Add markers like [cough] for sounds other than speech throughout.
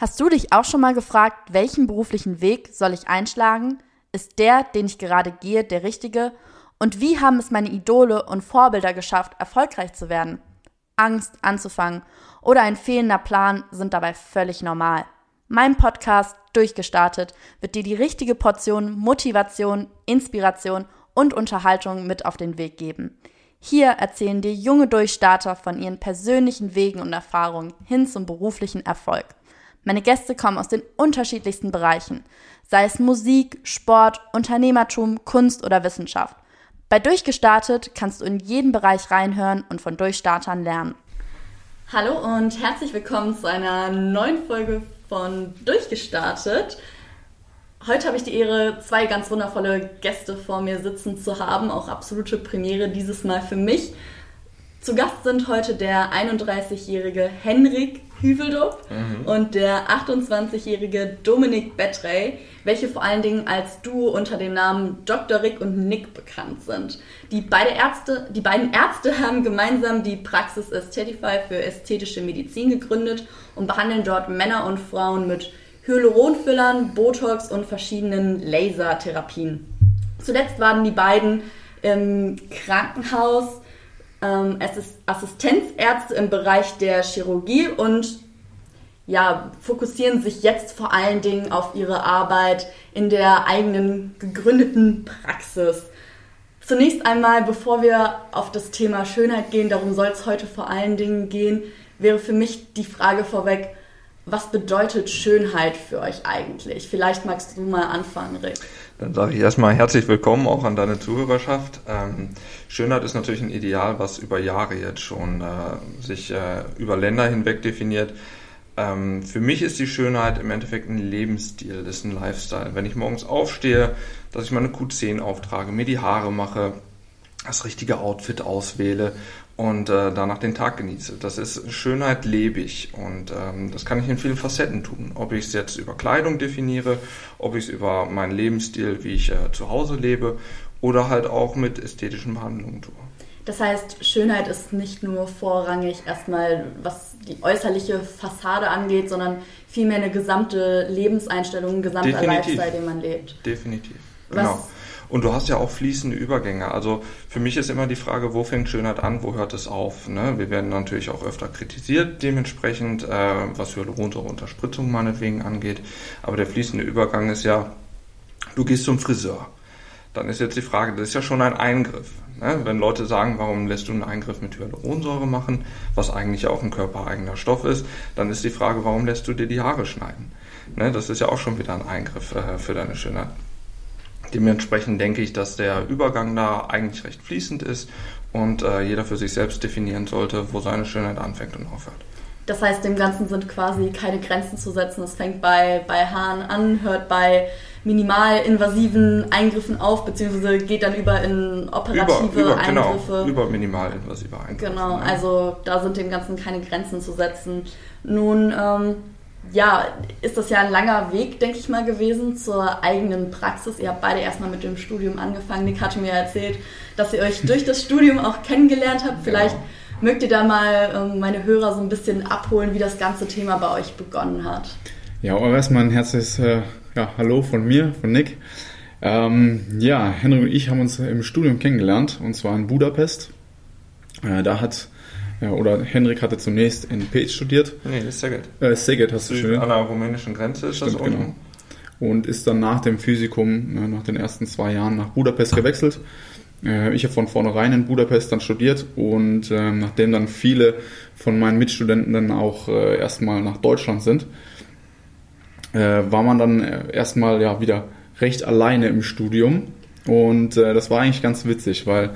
Hast du dich auch schon mal gefragt, welchen beruflichen Weg soll ich einschlagen? Ist der, den ich gerade gehe, der richtige? Und wie haben es meine Idole und Vorbilder geschafft, erfolgreich zu werden? Angst anzufangen oder ein fehlender Plan sind dabei völlig normal. Mein Podcast Durchgestartet wird dir die richtige Portion Motivation, Inspiration und Unterhaltung mit auf den Weg geben. Hier erzählen dir junge Durchstarter von ihren persönlichen Wegen und Erfahrungen hin zum beruflichen Erfolg. Meine Gäste kommen aus den unterschiedlichsten Bereichen, sei es Musik, Sport, Unternehmertum, Kunst oder Wissenschaft. Bei Durchgestartet kannst du in jeden Bereich reinhören und von Durchstartern lernen. Hallo und herzlich willkommen zu einer neuen Folge von Durchgestartet. Heute habe ich die Ehre, zwei ganz wundervolle Gäste vor mir sitzen zu haben, auch absolute Premiere dieses Mal für mich. Zu Gast sind heute der 31-jährige Henrik Hüveldorf mhm. und der 28-jährige Dominik Bettrey, welche vor allen Dingen als Duo unter dem Namen Dr. Rick und Nick bekannt sind. Die, beide Ärzte, die beiden Ärzte haben gemeinsam die Praxis Aesthetify für ästhetische Medizin gegründet und behandeln dort Männer und Frauen mit Hyaluronfüllern, Botox und verschiedenen Lasertherapien. Zuletzt waren die beiden im Krankenhaus ähm, es ist Assistenzärzte im Bereich der Chirurgie und ja, fokussieren sich jetzt vor allen Dingen auf ihre Arbeit in der eigenen gegründeten Praxis. Zunächst einmal, bevor wir auf das Thema Schönheit gehen, darum soll es heute vor allen Dingen gehen, wäre für mich die Frage vorweg, was bedeutet Schönheit für euch eigentlich? Vielleicht magst du mal anfangen, Rick. Dann sage ich erstmal herzlich willkommen auch an deine Zuhörerschaft. Ähm, Schönheit ist natürlich ein Ideal, was über Jahre jetzt schon äh, sich äh, über Länder hinweg definiert. Ähm, für mich ist die Schönheit im Endeffekt ein Lebensstil, das ist ein Lifestyle. Wenn ich morgens aufstehe, dass ich meine Q10 auftrage, mir die Haare mache, das richtige Outfit auswähle und äh, danach den Tag genieße. Das ist Schönheit lebe ich und ähm, das kann ich in vielen Facetten tun. Ob ich es jetzt über Kleidung definiere, ob ich es über meinen Lebensstil, wie ich äh, zu Hause lebe oder halt auch mit ästhetischen Behandlungen tue. Das heißt, Schönheit ist nicht nur vorrangig erstmal, was die äußerliche Fassade angeht, sondern vielmehr eine gesamte Lebenseinstellung, ein gesamter Definitiv. Lifestyle, den man lebt. Definitiv. Genau. Was und du hast ja auch fließende Übergänge. Also für mich ist immer die Frage, wo fängt Schönheit an, wo hört es auf? Ne? Wir werden natürlich auch öfter kritisiert dementsprechend, äh, was Hyaluronsäure-Unterspritzung meinetwegen angeht. Aber der fließende Übergang ist ja, du gehst zum Friseur. Dann ist jetzt die Frage, das ist ja schon ein Eingriff. Ne? Wenn Leute sagen, warum lässt du einen Eingriff mit Hyaluronsäure machen, was eigentlich auch ein körpereigener Stoff ist, dann ist die Frage, warum lässt du dir die Haare schneiden? Ne? Das ist ja auch schon wieder ein Eingriff äh, für deine Schönheit. Dementsprechend denke ich, dass der Übergang da eigentlich recht fließend ist und äh, jeder für sich selbst definieren sollte, wo seine Schönheit anfängt und aufhört. Das heißt, dem Ganzen sind quasi keine Grenzen zu setzen. Es fängt bei, bei Haaren an, hört bei minimalinvasiven Eingriffen auf, beziehungsweise geht dann über in operative über, über, genau, Eingriffe. Genau, über minimalinvasive Eingriffe. Genau, ne? also da sind dem Ganzen keine Grenzen zu setzen. Nun, ähm, ja, ist das ja ein langer Weg, denke ich mal, gewesen zur eigenen Praxis. Ihr habt beide erstmal mit dem Studium angefangen. Nick hatte mir erzählt, dass ihr euch [laughs] durch das Studium auch kennengelernt habt. Vielleicht genau. mögt ihr da mal ähm, meine Hörer so ein bisschen abholen, wie das ganze Thema bei euch begonnen hat. Ja, aber erstmal ein herzliches äh, ja, Hallo von mir, von Nick. Ähm, ja, Henry und ich haben uns im Studium kennengelernt, und zwar in Budapest. Äh, da hat ja, oder Henrik hatte zunächst in Peć studiert. Nee, das ist Szeged. Äh, Szeged hast du schon. An der rumänischen Grenze ist Stimmt, das unten. Genau. Und ist dann nach dem Physikum, ne, nach den ersten zwei Jahren nach Budapest gewechselt. Äh, ich habe von vornherein in Budapest dann studiert und äh, nachdem dann viele von meinen Mitstudenten dann auch äh, erstmal nach Deutschland sind, äh, war man dann äh, erstmal ja wieder recht alleine im Studium. Und das war eigentlich ganz witzig, weil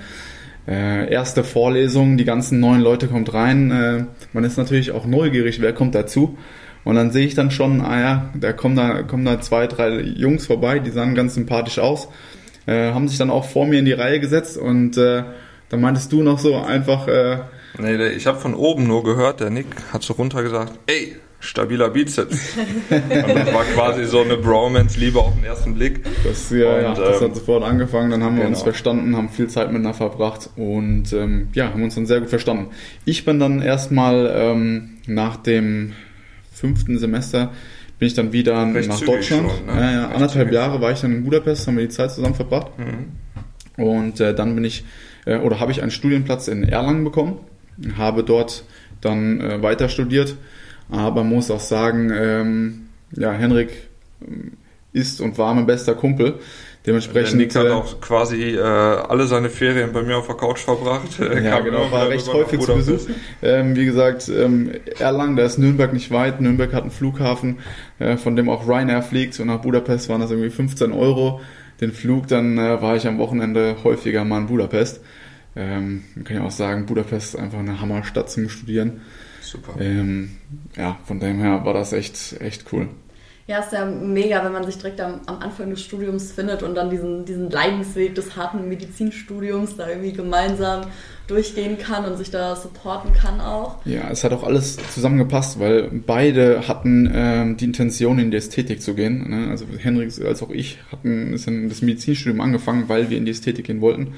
äh, erste Vorlesung, die ganzen neuen Leute kommt rein. Äh, man ist natürlich auch neugierig, wer kommt dazu. Und dann sehe ich dann schon, ah ja, da kommen da, kommen da zwei, drei Jungs vorbei, die sahen ganz sympathisch aus, äh, haben sich dann auch vor mir in die Reihe gesetzt und äh, dann meintest du noch so einfach. Äh, nee, ich habe von oben nur gehört, der Nick hat so runter gesagt, ey, stabiler Bizeps. und das war quasi so eine Bromance-Liebe auf den ersten Blick. Das, ja, und, ja, das ähm, hat sofort angefangen, dann haben wir genau. uns verstanden, haben viel Zeit miteinander verbracht und ähm, ja, haben uns dann sehr gut verstanden. Ich bin dann erstmal ähm, nach dem fünften Semester bin ich dann wieder Recht nach Deutschland. Schon, ne? ja, ja, anderthalb Jahre war ich dann in Budapest, haben wir die Zeit zusammen verbracht. Mhm. Und äh, dann bin ich, äh, oder habe ich einen Studienplatz in Erlangen bekommen, habe dort dann äh, weiter studiert, aber muss auch sagen, ähm, ja, Henrik ähm, ist und war mein bester Kumpel. Dementsprechend. Nick hat äh, auch quasi äh, alle seine Ferien bei mir auf der Couch verbracht. [laughs] ja, genau, war recht häufig zu Besuch. Ähm, wie gesagt, ähm, Erlangen, da ist Nürnberg nicht weit. Nürnberg hat einen Flughafen, äh, von dem auch Ryanair fliegt. Und nach Budapest waren das irgendwie 15 Euro. Den Flug, dann äh, war ich am Wochenende häufiger mal in Budapest. Ähm, kann ich auch sagen, Budapest ist einfach eine Hammerstadt zum Studieren. Super. Ähm, ja, von dem her war das echt, echt cool. Ja, ist ja mega, wenn man sich direkt am, am, Anfang des Studiums findet und dann diesen, diesen Leidensweg des harten Medizinstudiums da irgendwie gemeinsam durchgehen kann und sich da supporten kann auch. Ja, es hat auch alles zusammengepasst, weil beide hatten ähm, die Intention, in die Ästhetik zu gehen. Ne? Also Henrik als auch ich hatten das Medizinstudium angefangen, weil wir in die Ästhetik gehen wollten.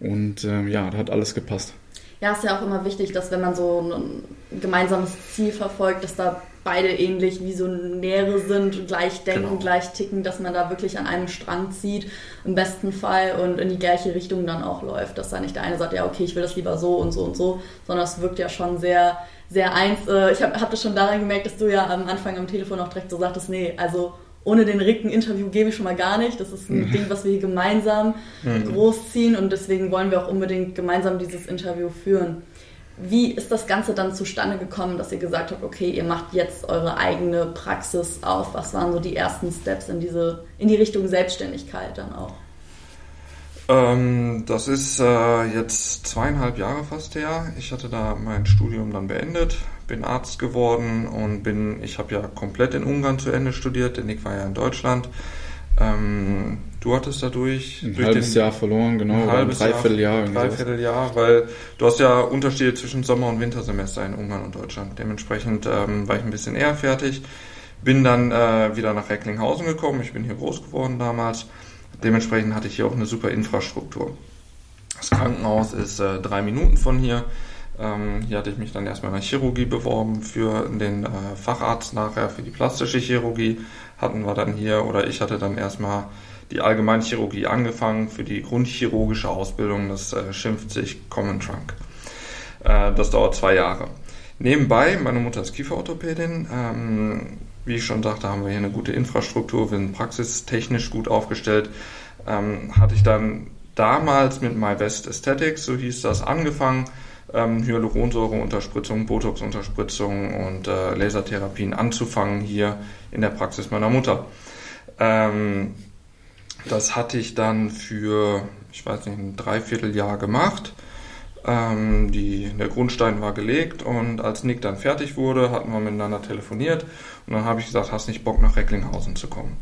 Und ähm, ja, da hat alles gepasst. Ja, ist ja auch immer wichtig, dass wenn man so ein gemeinsames Ziel verfolgt, dass da beide ähnlich Visionäre sind, gleich denken, genau. gleich ticken, dass man da wirklich an einem Strang zieht, im besten Fall und in die gleiche Richtung dann auch läuft. Dass da nicht der eine sagt, ja, okay, ich will das lieber so und so und so, sondern es wirkt ja schon sehr, sehr eins. Äh, ich habe hab das schon daran gemerkt, dass du ja am Anfang am Telefon auch direkt so sagtest, nee, also ohne den Rick ein Interview gebe ich schon mal gar nicht. Das ist ein mhm. Ding, was wir hier gemeinsam mhm. großziehen und deswegen wollen wir auch unbedingt gemeinsam dieses Interview führen. Wie ist das Ganze dann zustande gekommen, dass ihr gesagt habt, okay, ihr macht jetzt eure eigene Praxis auf? Was waren so die ersten Steps in diese, in die Richtung Selbstständigkeit dann auch? Ähm, das ist äh, jetzt zweieinhalb Jahre fast her. Ich hatte da mein Studium dann beendet, bin Arzt geworden und bin, ich habe ja komplett in Ungarn zu Ende studiert, denn ich war ja in Deutschland. Ähm, du hattest dadurch ein halbes den, Jahr verloren, genau, ein halbes Dreivierteljahr. Jahr, Dreivierteljahr, weil du hast ja Unterschiede zwischen Sommer- und Wintersemester in Ungarn und Deutschland. Dementsprechend ähm, war ich ein bisschen eher fertig. Bin dann äh, wieder nach Recklinghausen gekommen. Ich bin hier groß geworden damals. Dementsprechend hatte ich hier auch eine super Infrastruktur. Das Krankenhaus ist äh, drei Minuten von hier. Ähm, hier hatte ich mich dann erstmal in der Chirurgie beworben für den äh, Facharzt nachher für die plastische Chirurgie hatten wir dann hier oder ich hatte dann erstmal die Allgemeinchirurgie angefangen für die grundchirurgische Ausbildung. Das äh, schimpft sich Common Trunk. Äh, das dauert zwei Jahre. Nebenbei, meine Mutter ist Kieferorthopädin. Ähm, wie ich schon sagte, haben wir hier eine gute Infrastruktur, wir sind praxistechnisch gut aufgestellt. Ähm, hatte ich dann damals mit MyVest Aesthetics, so hieß das, angefangen ähm, Hyaluronsäureunterspritzung, Botoxunterspritzung und äh, Lasertherapien anzufangen hier in der Praxis meiner Mutter. Ähm, das hatte ich dann für, ich weiß nicht, ein Dreivierteljahr gemacht. Ähm, die, der Grundstein war gelegt und als Nick dann fertig wurde, hatten wir miteinander telefoniert und dann habe ich gesagt, hast nicht Bock nach Recklinghausen zu kommen.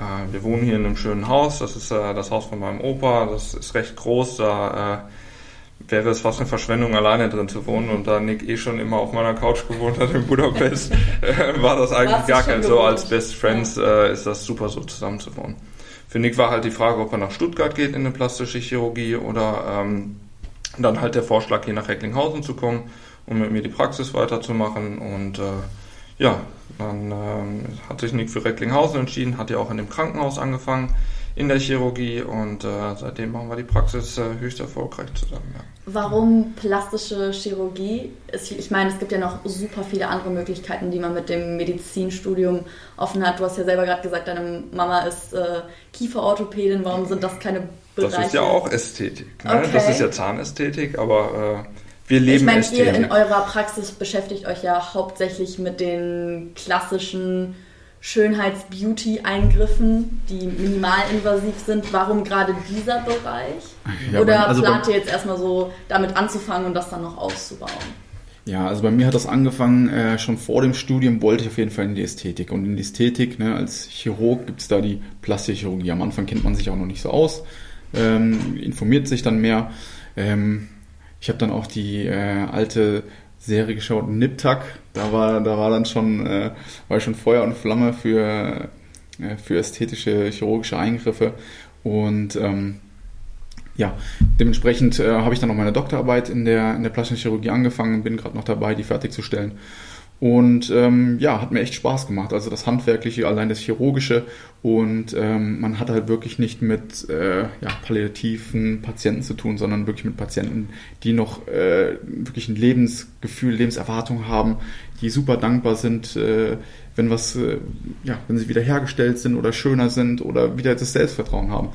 Äh, wir wohnen hier in einem schönen Haus, das ist äh, das Haus von meinem Opa, das ist recht groß, da äh, wäre es fast eine Verschwendung, alleine drin zu wohnen. Und da Nick eh schon immer auf meiner Couch gewohnt hat in Budapest, [laughs] äh, war das eigentlich gar kein so. Als Best Friends äh, ist das super, so zusammen zu wohnen. Für Nick war halt die Frage, ob er nach Stuttgart geht in eine plastische Chirurgie oder ähm, dann halt der Vorschlag, hier nach Recklinghausen zu kommen, um mit mir die Praxis weiterzumachen. Und äh, ja, dann ähm, hat sich Nick für Recklinghausen entschieden, hat ja auch in dem Krankenhaus angefangen in der Chirurgie und äh, seitdem machen wir die Praxis äh, höchst erfolgreich zusammen. Ja. Warum plastische Chirurgie? Ich meine, es gibt ja noch super viele andere Möglichkeiten, die man mit dem Medizinstudium offen hat. Du hast ja selber gerade gesagt, deine Mama ist äh, Kieferorthopädin. Warum sind das keine Bereiche? Das ist ja auch Ästhetik. Ne? Okay. Das ist ja Zahnästhetik, aber äh, wir leben Ich meine, ihr in eurer Praxis beschäftigt euch ja hauptsächlich mit den klassischen Schönheits-Beauty-Eingriffen, die minimalinvasiv sind. Warum gerade dieser Bereich? Ja, Oder also plant ihr jetzt erstmal so damit anzufangen und das dann noch auszubauen? Ja, also bei mir hat das angefangen, äh, schon vor dem Studium wollte ich auf jeden Fall in die Ästhetik. Und in die Ästhetik, ne, als Chirurg gibt es da die Plastikchirurgie. Am Anfang kennt man sich auch noch nicht so aus, ähm, informiert sich dann mehr. Ähm, ich habe dann auch die äh, alte Serie geschaut, Niptak. Da war, da war dann schon, äh, war schon Feuer und Flamme für, äh, für ästhetische chirurgische Eingriffe. Und ähm, ja, dementsprechend äh, habe ich dann noch meine Doktorarbeit in der, in der plastischen Chirurgie angefangen, bin gerade noch dabei, die fertigzustellen. Und ähm, ja, hat mir echt Spaß gemacht. Also das Handwerkliche, allein das Chirurgische. Und ähm, man hat halt wirklich nicht mit äh, ja, palliativen Patienten zu tun, sondern wirklich mit Patienten, die noch äh, wirklich ein Lebensgefühl, Lebenserwartung haben, die super dankbar sind, äh, wenn was, äh, ja, wenn sie wiederhergestellt sind oder schöner sind oder wieder das Selbstvertrauen haben.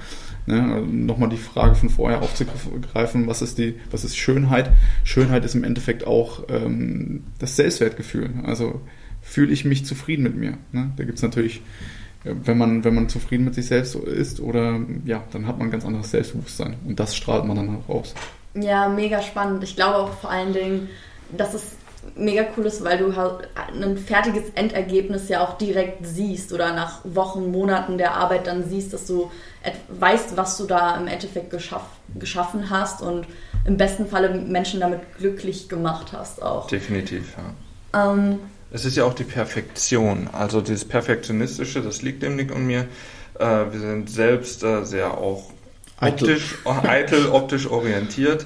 Ne? Nochmal die Frage von vorher aufzugreifen, was ist die, was ist Schönheit? Schönheit ist im Endeffekt auch ähm, das Selbstwertgefühl. Also fühle ich mich zufrieden mit mir. Ne? Da gibt es natürlich, äh, wenn man, wenn man zufrieden mit sich selbst ist oder ja, dann hat man ein ganz anderes Selbstbewusstsein und das strahlt man dann auch aus. Ja, mega spannend. Ich glaube auch vor allen Dingen, dass es mega cool ist, weil du halt ein fertiges Endergebnis ja auch direkt siehst oder nach Wochen, Monaten der Arbeit dann siehst, dass du weißt, was du da im Endeffekt geschaff, geschaffen hast und im besten Falle Menschen damit glücklich gemacht hast auch. Definitiv, ja. Ähm, es ist ja auch die Perfektion, also dieses Perfektionistische, das liegt dem Nick und mir. Äh, wir sind selbst äh, sehr auch optisch, eitel, optisch orientiert.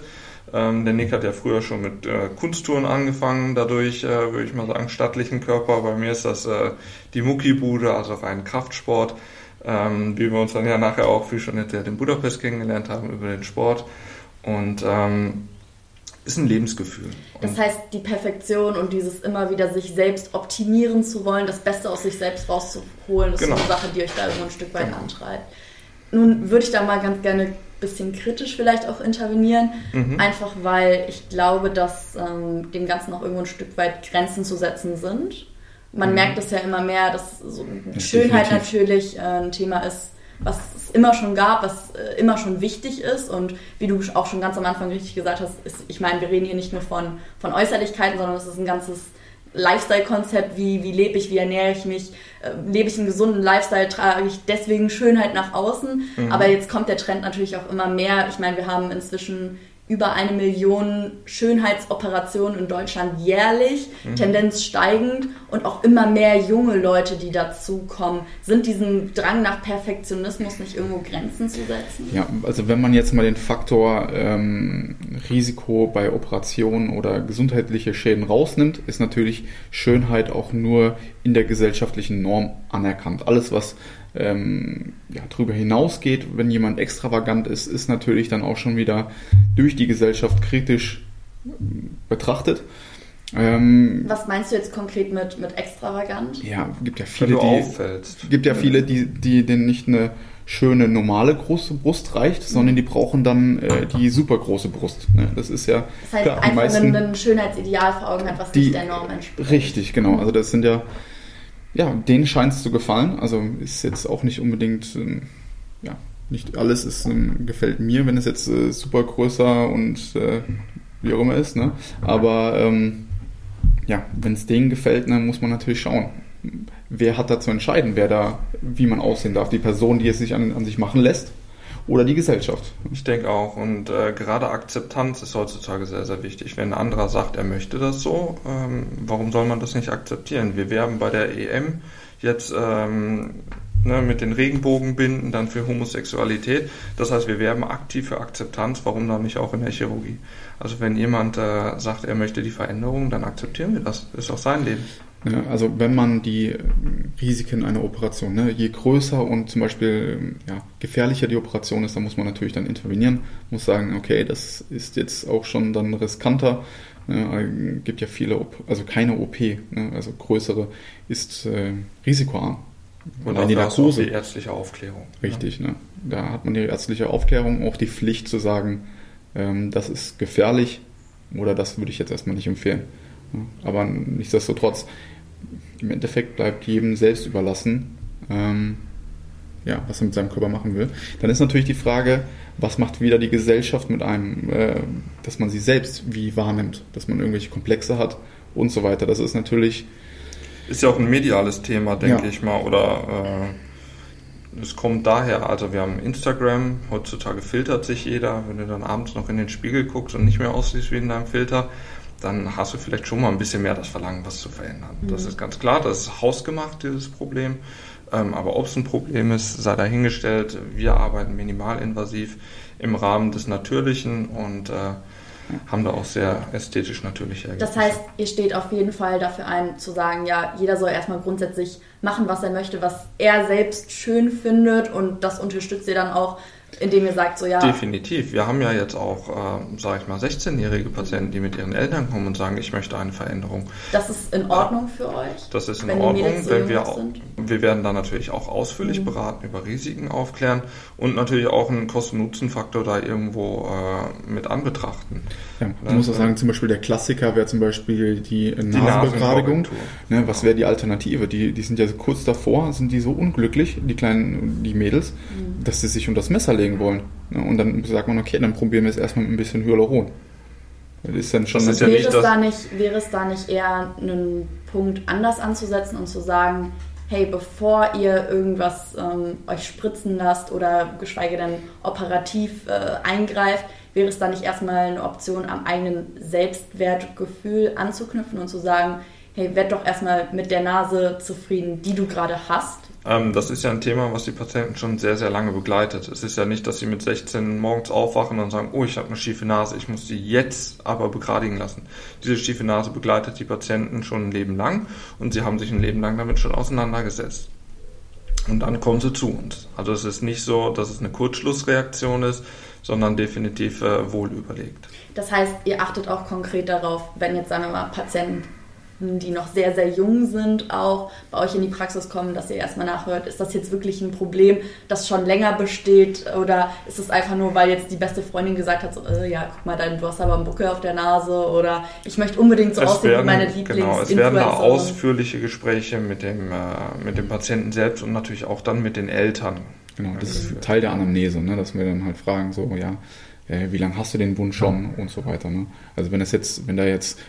Ähm, der Nick hat ja früher schon mit äh, Kunsttouren angefangen, dadurch äh, würde ich mal sagen stattlichen Körper. Bei mir ist das äh, die Muckibude, also rein Kraftsport, ähm, wie wir uns dann ja nachher auch, wie schon erzählt, in Budapest kennengelernt haben über den Sport. Und ähm, ist ein Lebensgefühl. Das heißt, die Perfektion und dieses immer wieder sich selbst optimieren zu wollen, das Beste aus sich selbst rauszuholen, ist genau. so eine Sache, die euch da irgendwo ein Stück weit genau. antreibt. Nun würde ich da mal ganz gerne bisschen kritisch vielleicht auch intervenieren, mhm. einfach weil ich glaube, dass ähm, dem Ganzen auch irgendwo ein Stück weit Grenzen zu setzen sind. Man mhm. merkt es ja immer mehr, dass so Schönheit definitiv. natürlich äh, ein Thema ist, was es immer schon gab, was äh, immer schon wichtig ist und wie du auch schon ganz am Anfang richtig gesagt hast, ist, ich meine, wir reden hier nicht nur von, von Äußerlichkeiten, sondern es ist ein ganzes Lifestyle-Konzept, wie, wie lebe ich, wie ernähre ich mich, äh, lebe ich einen gesunden Lifestyle, trage ich deswegen Schönheit nach außen. Mhm. Aber jetzt kommt der Trend natürlich auch immer mehr. Ich meine, wir haben inzwischen über eine Million Schönheitsoperationen in Deutschland jährlich, mhm. Tendenz steigend und auch immer mehr junge Leute, die dazukommen. Sind diesem Drang nach Perfektionismus nicht irgendwo Grenzen zu setzen? Ja, also wenn man jetzt mal den Faktor ähm, Risiko bei Operationen oder gesundheitliche Schäden rausnimmt, ist natürlich Schönheit auch nur in der gesellschaftlichen Norm anerkannt. Alles, was ähm, ja, darüber hinausgeht, wenn jemand extravagant ist, ist natürlich dann auch schon wieder durch die Gesellschaft kritisch betrachtet. Ähm, Was meinst du jetzt konkret mit, mit extravagant? Ja, gibt ja viele, die, gibt ja viele, die, die denen nicht eine schöne normale große Brust reicht, sondern die brauchen dann äh, die super große Brust. Ne? Das ist ja das heißt, klar, einfach meisten, ein Schönheitsideal vor Augen hat, was die, nicht der Norm entspricht. Richtig, genau. Also das sind ja ja, denen scheint es zu gefallen. Also ist jetzt auch nicht unbedingt, ähm, ja, nicht alles ist, ähm, gefällt mir, wenn es jetzt äh, super größer und äh, wie auch immer ist. Ne? Aber ähm, ja, wenn es denen gefällt, dann muss man natürlich schauen. Wer hat da zu entscheiden, wer da, wie man aussehen darf? Die Person, die es sich an, an sich machen lässt oder die Gesellschaft. Ich denke auch. Und äh, gerade Akzeptanz ist heutzutage sehr, sehr wichtig. Wenn ein anderer sagt, er möchte das so, ähm, warum soll man das nicht akzeptieren? Wir werben bei der EM jetzt ähm, ne, mit den Regenbogenbinden dann für Homosexualität. Das heißt, wir werben aktiv für Akzeptanz. Warum dann nicht auch in der Chirurgie? Also wenn jemand äh, sagt, er möchte die Veränderung, dann akzeptieren wir das. Das ist auch sein Leben. Ne, also wenn man die Risiken einer Operation, ne, je größer und zum Beispiel ja, gefährlicher die Operation ist, dann muss man natürlich dann intervenieren, muss sagen, okay, das ist jetzt auch schon dann riskanter. Ne, gibt ja viele, also keine OP, ne, also größere, ist äh, risikoarm. Und dann die Narkose. die ärztliche Aufklärung. Richtig, ja. ne? da hat man die ärztliche Aufklärung, auch die Pflicht zu sagen, ähm, das ist gefährlich oder das würde ich jetzt erstmal nicht empfehlen. Aber nichtsdestotrotz, im Endeffekt bleibt jedem selbst überlassen, ähm, ja, was er mit seinem Körper machen will. Dann ist natürlich die Frage, was macht wieder die Gesellschaft mit einem, äh, dass man sie selbst wie wahrnimmt, dass man irgendwelche Komplexe hat und so weiter. Das ist natürlich. Ist ja auch ein mediales Thema, denke ja. ich mal, oder äh, es kommt daher, also wir haben Instagram, heutzutage filtert sich jeder, wenn du dann abends noch in den Spiegel guckst und nicht mehr aussiehst wie in deinem Filter, dann hast du vielleicht schon mal ein bisschen mehr das Verlangen, was zu verändern. Mhm. Das ist ganz klar, das ist hausgemacht, dieses Problem. Ähm, aber ob es ein Problem ist, sei dahingestellt. Wir arbeiten minimalinvasiv im Rahmen des Natürlichen und äh, haben da auch sehr ästhetisch natürliche Ergebnisse. Das heißt, ihr steht auf jeden Fall dafür ein, zu sagen, ja, jeder soll erstmal grundsätzlich machen, was er möchte, was er selbst schön findet und das unterstützt ihr dann auch indem ihr sagt, so ja. Definitiv. Wir haben ja jetzt auch, äh, sage ich mal, 16-jährige Patienten, die mit ihren Eltern kommen und sagen, ich möchte eine Veränderung. Das ist in Ordnung für euch? Das ist in Ordnung, so wenn wir auch, wir werden da natürlich auch ausführlich mhm. beraten, über Risiken aufklären und natürlich auch einen Kosten-Nutzen-Faktor da irgendwo äh, mit anbetrachten. Ja, man ne? muss auch sagen, zum Beispiel der Klassiker wäre zum Beispiel die Nasenbegradigung. Ne, was wäre die Alternative? Die, die sind ja kurz davor, sind die so unglücklich, die kleinen, die Mädels, mhm. dass sie sich um das Messer legen legen wollen. Und dann sagt man, okay, dann probieren wir es erstmal mit ein bisschen Hyaluron. Das ist dann schon das ist ja wäre, es da nicht, wäre es da nicht eher einen Punkt anders anzusetzen und zu sagen, hey, bevor ihr irgendwas ähm, euch spritzen lasst oder geschweige denn operativ äh, eingreift, wäre es da nicht erstmal eine Option, am eigenen Selbstwertgefühl anzuknüpfen und zu sagen, hey, werd doch erstmal mit der Nase zufrieden, die du gerade hast das ist ja ein Thema, was die Patienten schon sehr, sehr lange begleitet. Es ist ja nicht, dass sie mit 16 morgens aufwachen und sagen, oh, ich habe eine schiefe Nase, ich muss die jetzt aber begradigen lassen. Diese schiefe Nase begleitet die Patienten schon ein Leben lang und sie haben sich ein Leben lang damit schon auseinandergesetzt. Und dann kommen sie zu uns. Also es ist nicht so, dass es eine Kurzschlussreaktion ist, sondern definitiv äh, wohl überlegt. Das heißt, ihr achtet auch konkret darauf, wenn jetzt, sagen wir mal, Patienten die noch sehr, sehr jung sind, auch bei euch in die Praxis kommen, dass ihr erstmal nachhört, ist das jetzt wirklich ein Problem, das schon länger besteht oder ist es einfach nur, weil jetzt die beste Freundin gesagt hat, so, äh, ja, guck mal, du hast aber einen Buckel auf der Nase oder ich möchte unbedingt so es aussehen werden, wie meine Lieblings Genau, es werden da ausführliche Gespräche mit dem, äh, mit dem Patienten selbst und natürlich auch dann mit den Eltern. Genau, das ist Teil der Anamnese, ne, dass wir dann halt fragen, so, ja, äh, wie lange hast du den Wunsch schon und so weiter. Ne? Also wenn das jetzt, wenn da jetzt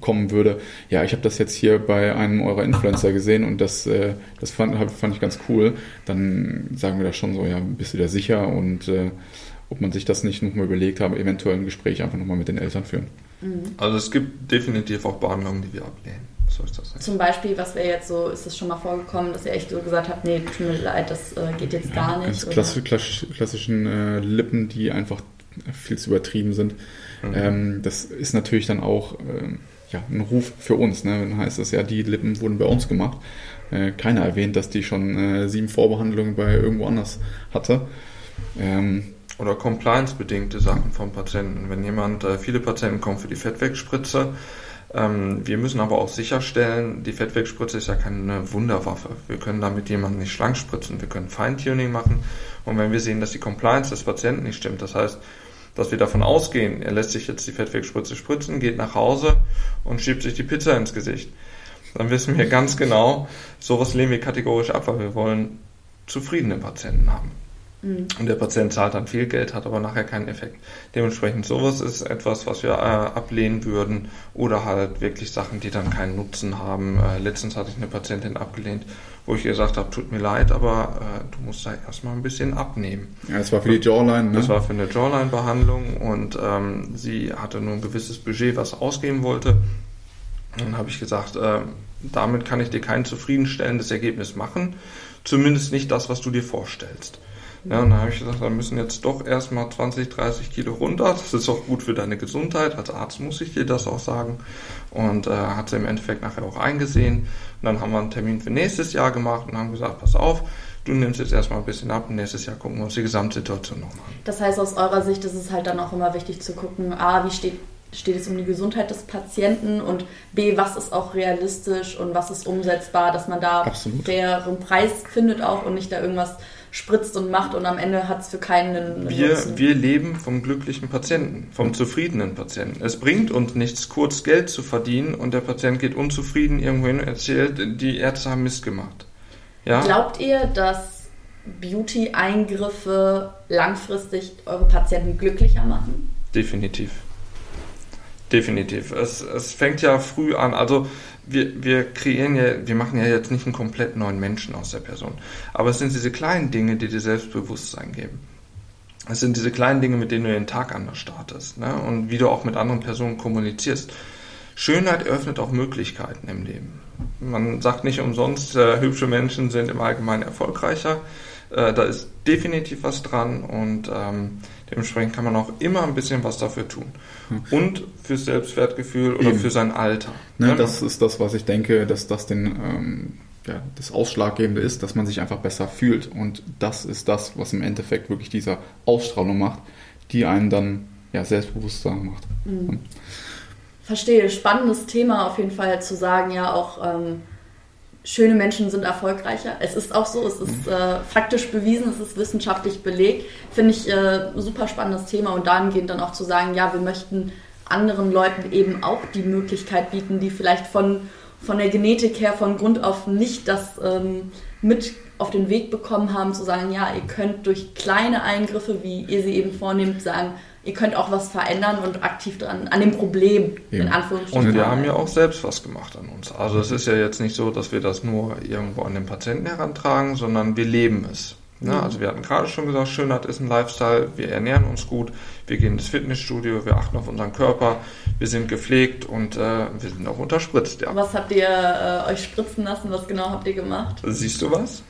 kommen würde, ja, ich habe das jetzt hier bei einem eurer Influencer gesehen und das, äh, das fand, fand ich ganz cool, dann sagen wir da schon so, ja, bist du da sicher und äh, ob man sich das nicht nochmal überlegt habe, eventuell ein Gespräch einfach nochmal mit den Eltern führen. Mhm. Also es gibt definitiv auch Behandlungen, die wir ablehnen. So ist das Zum Beispiel, was wäre jetzt so, ist es schon mal vorgekommen, dass ihr echt so gesagt habt, nee, tut mir leid, das äh, geht jetzt ja, gar nicht? Ganz klassisch, klassischen äh, Lippen, die einfach viel zu übertrieben sind. Mhm. Ähm, das ist natürlich dann auch ähm, ja, ein Ruf für uns. Ne? Dann heißt es ja, die Lippen wurden bei uns gemacht. Äh, keiner erwähnt, dass die schon äh, sieben Vorbehandlungen bei irgendwo anders hatte. Ähm, oder compliance-bedingte Sachen vom Patienten. Wenn jemand, äh, viele Patienten kommen für die Fettwegspritze, ähm, wir müssen aber auch sicherstellen, die Fettwegspritze ist ja keine Wunderwaffe. Wir können damit jemanden nicht schlank spritzen, wir können Feintuning machen. Und wenn wir sehen, dass die Compliance des Patienten nicht stimmt, das heißt, dass wir davon ausgehen, er lässt sich jetzt die Fettwegspritze spritzen, geht nach Hause und schiebt sich die Pizza ins Gesicht. Dann wissen wir ganz genau, sowas lehnen wir kategorisch ab, weil wir wollen zufriedene Patienten haben. Mhm. Und der Patient zahlt dann viel Geld, hat aber nachher keinen Effekt. Dementsprechend sowas ist etwas, was wir äh, ablehnen würden oder halt wirklich Sachen, die dann keinen Nutzen haben. Äh, letztens hatte ich eine Patientin abgelehnt, wo ich gesagt habe, tut mir leid, aber äh, du musst da erstmal ein bisschen abnehmen. Ja, das war für die Jawline, ne? Das war für eine Jawline-Behandlung und ähm, sie hatte nur ein gewisses Budget, was ausgeben wollte. dann habe ich gesagt, äh, damit kann ich dir kein zufriedenstellendes Ergebnis machen, zumindest nicht das, was du dir vorstellst. Ja, und dann habe ich gesagt, da müssen jetzt doch erstmal 20, 30 Kilo runter. Das ist auch gut für deine Gesundheit. Als Arzt muss ich dir das auch sagen. Und äh, hat sie im Endeffekt nachher auch eingesehen. Und dann haben wir einen Termin für nächstes Jahr gemacht und haben gesagt, pass auf, du nimmst jetzt erstmal ein bisschen ab und nächstes Jahr gucken wir uns die Gesamtsituation nochmal an. Das heißt, aus eurer Sicht ist es halt dann auch immer wichtig zu gucken, A, wie steht steht es um die Gesundheit des Patienten und B, was ist auch realistisch und was ist umsetzbar, dass man da Absolut. fairen Preis findet auch und nicht da irgendwas spritzt und macht und am Ende hat es für keinen wir, Wir leben vom glücklichen Patienten, vom zufriedenen Patienten. Es bringt uns nichts, kurz Geld zu verdienen und der Patient geht unzufrieden irgendwo hin und erzählt, die Ärzte haben Mist gemacht. Ja? Glaubt ihr, dass Beauty-Eingriffe langfristig eure Patienten glücklicher machen? Definitiv. Definitiv. Es, es fängt ja früh an. Also wir, wir kreieren ja, wir machen ja jetzt nicht einen komplett neuen Menschen aus der Person. Aber es sind diese kleinen Dinge, die dir Selbstbewusstsein geben. Es sind diese kleinen Dinge, mit denen du den Tag anders startest ne? und wie du auch mit anderen Personen kommunizierst. Schönheit öffnet auch Möglichkeiten im Leben. Man sagt nicht umsonst, äh, hübsche Menschen sind im Allgemeinen erfolgreicher. Äh, da ist definitiv was dran und ähm, dementsprechend kann man auch immer ein bisschen was dafür tun. Und fürs Selbstwertgefühl oder Eben. für sein Alter. Ne, Ja, das ist das, was ich denke, dass das den, ähm, ja, das Ausschlaggebende ist, dass man sich einfach besser fühlt. Und das ist das, was im Endeffekt wirklich dieser Ausstrahlung macht, die einen dann ja, selbstbewusster macht. Verstehe. Spannendes Thema auf jeden Fall zu sagen, ja auch ähm, schöne Menschen sind erfolgreicher. Es ist auch so, es ist äh, faktisch bewiesen, es ist wissenschaftlich belegt. Finde ich äh, super spannendes Thema und dahingehend dann auch zu sagen, ja, wir möchten anderen Leuten eben auch die Möglichkeit bieten, die vielleicht von, von der Genetik her von Grund auf nicht das ähm, mit auf den Weg bekommen haben, zu sagen, ja, ihr könnt durch kleine Eingriffe, wie ihr sie eben vornehmt, sagen, ihr könnt auch was verändern und aktiv dran an dem Problem, in Eben. Anführungsstrichen. Und wir haben ja auch selbst was gemacht an uns. Also es ist ja jetzt nicht so, dass wir das nur irgendwo an den Patienten herantragen, sondern wir leben es. Ne? Also wir hatten gerade schon gesagt, Schönheit ist ein Lifestyle, wir ernähren uns gut, wir gehen ins Fitnessstudio, wir achten auf unseren Körper, wir sind gepflegt und äh, wir sind auch unterspritzt. Ja. Was habt ihr äh, euch spritzen lassen? Was genau habt ihr gemacht? Siehst du was?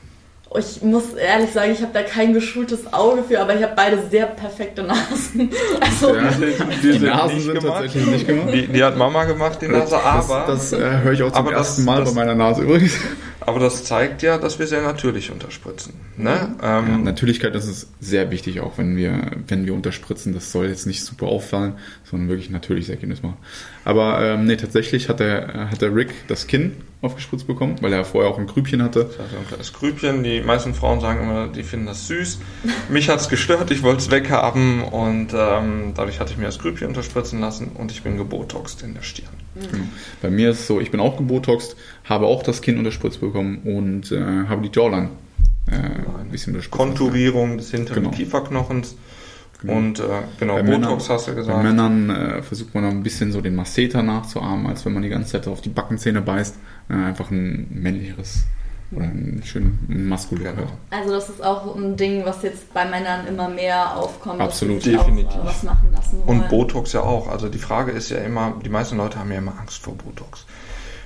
Ich muss ehrlich sagen, ich habe da kein geschultes Auge für, aber ich habe beide sehr perfekte Nasen. [laughs] Also, Ja, Die die Nasen nicht sind gemacht. tatsächlich nicht gemacht. Die, die hat Mama gemacht, die Nase, aber, das, das äh, höre ich auch zum aber das- ersten Mal das- bei meiner Nase übrigens. [laughs] aber das zeigt ja, dass wir sehr natürlich unterspritzen. Ne? Ja, Ähm, Natürlichkeit das ist sehr wichtig, auch wenn wir, wenn wir unterspritzen. Das soll jetzt nicht super auffallen, sondern wirklich natürliches Ergebnis machen. Aber ähm, nee, tatsächlich hat der, hat der Rick das Kinn aufgespritzt bekommen, weil er vorher auch ein Grübchen hatte. Das ein kleines Grübchen. Die meisten Frauen sagen immer, die finden das süß. Mich hat's gestört, ich wollte es weghaben und ähm, dadurch hatte ich mir das Grübchen unterspritzen lassen und ich bin gebotoxt in der Stirn. Genau. Bei mir ist es so, ich bin auch gebotoxt, habe auch das Kinn unterspritzt bekommen und äh, habe die Jawline äh, ein bisschen unterspritzt. Konturierung des hinteren Genau. Kieferknochens Genau. und äh, genau, Bei Botox Männern- hast du Bei gesagt. Männern äh, versucht man noch ein bisschen so den Masseter nachzuahmen, als wenn man die ganze Zeit auf die Backenzähne beißt. Äh, einfach ein männlicheres oder ein schön maskulär. Genau. also das ist auch ein Ding, was jetzt bei Männern immer mehr aufkommt. Absolut. auch, Definitiv. äh, was machen lassen wollen. Und Botox ja auch. Also die Frage ist ja immer, die meisten Leute haben ja immer Angst vor Botox.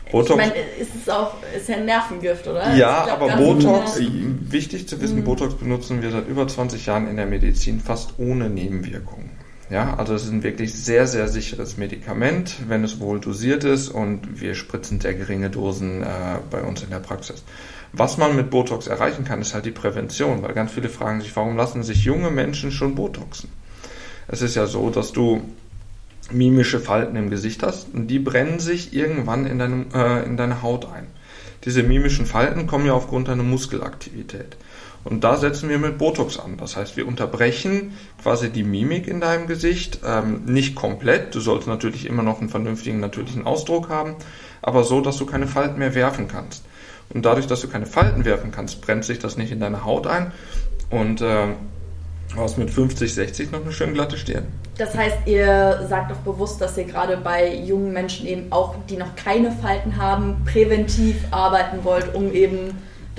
Ich Botox meine, ist es auch, ist ja ein Nervengift, oder? Ja, Ich glaub, aber Botox, viele- wichtig zu wissen, Botox benutzen wir seit über 20 Jahren in der Medizin fast ohne Nebenwirkungen. Ja, also es ist ein wirklich sehr, sehr sicheres Medikament, wenn es wohl dosiert ist und wir spritzen sehr geringe Dosen äh, bei uns in der Praxis. Was man mit Botox erreichen kann, ist halt die Prävention, weil ganz viele fragen sich, warum lassen sich junge Menschen schon Botoxen? Es ist ja so, dass du mimische Falten im Gesicht hast und die brennen sich irgendwann in, deinem, äh, in deine Haut ein. Diese mimischen Falten kommen ja aufgrund deiner Muskelaktivität. Und da setzen wir mit Botox an. Das heißt, wir unterbrechen quasi die Mimik in deinem Gesicht. Ähm, nicht komplett. Du sollst natürlich immer noch einen vernünftigen, natürlichen Ausdruck haben, aber so, dass du keine Falten mehr werfen kannst. Und dadurch, dass du keine Falten werfen kannst, brennt sich das nicht in deine Haut ein. Und äh, du hast mit 50, 60 noch eine schön glatte Stirn. Das heißt, ihr sagt doch bewusst, dass ihr gerade bei jungen Menschen eben auch, die noch keine Falten haben, präventiv arbeiten wollt, um eben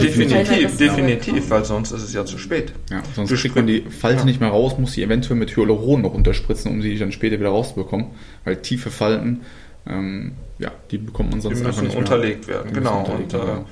Definitiv, dabei definitiv, weil sonst ist es ja zu spät. Ja, sonst Du kriegt man die Falte ja. nicht mehr raus, muss sie eventuell mit Hyaluron noch unterspritzen, um sie dann später wieder rauszubekommen. Weil tiefe Falten, ähm, ja, die bekommt man Die sonst einfach müssen nicht mehr. unterlegt werden, Die müssen genau. unterlegt Und äh, werden,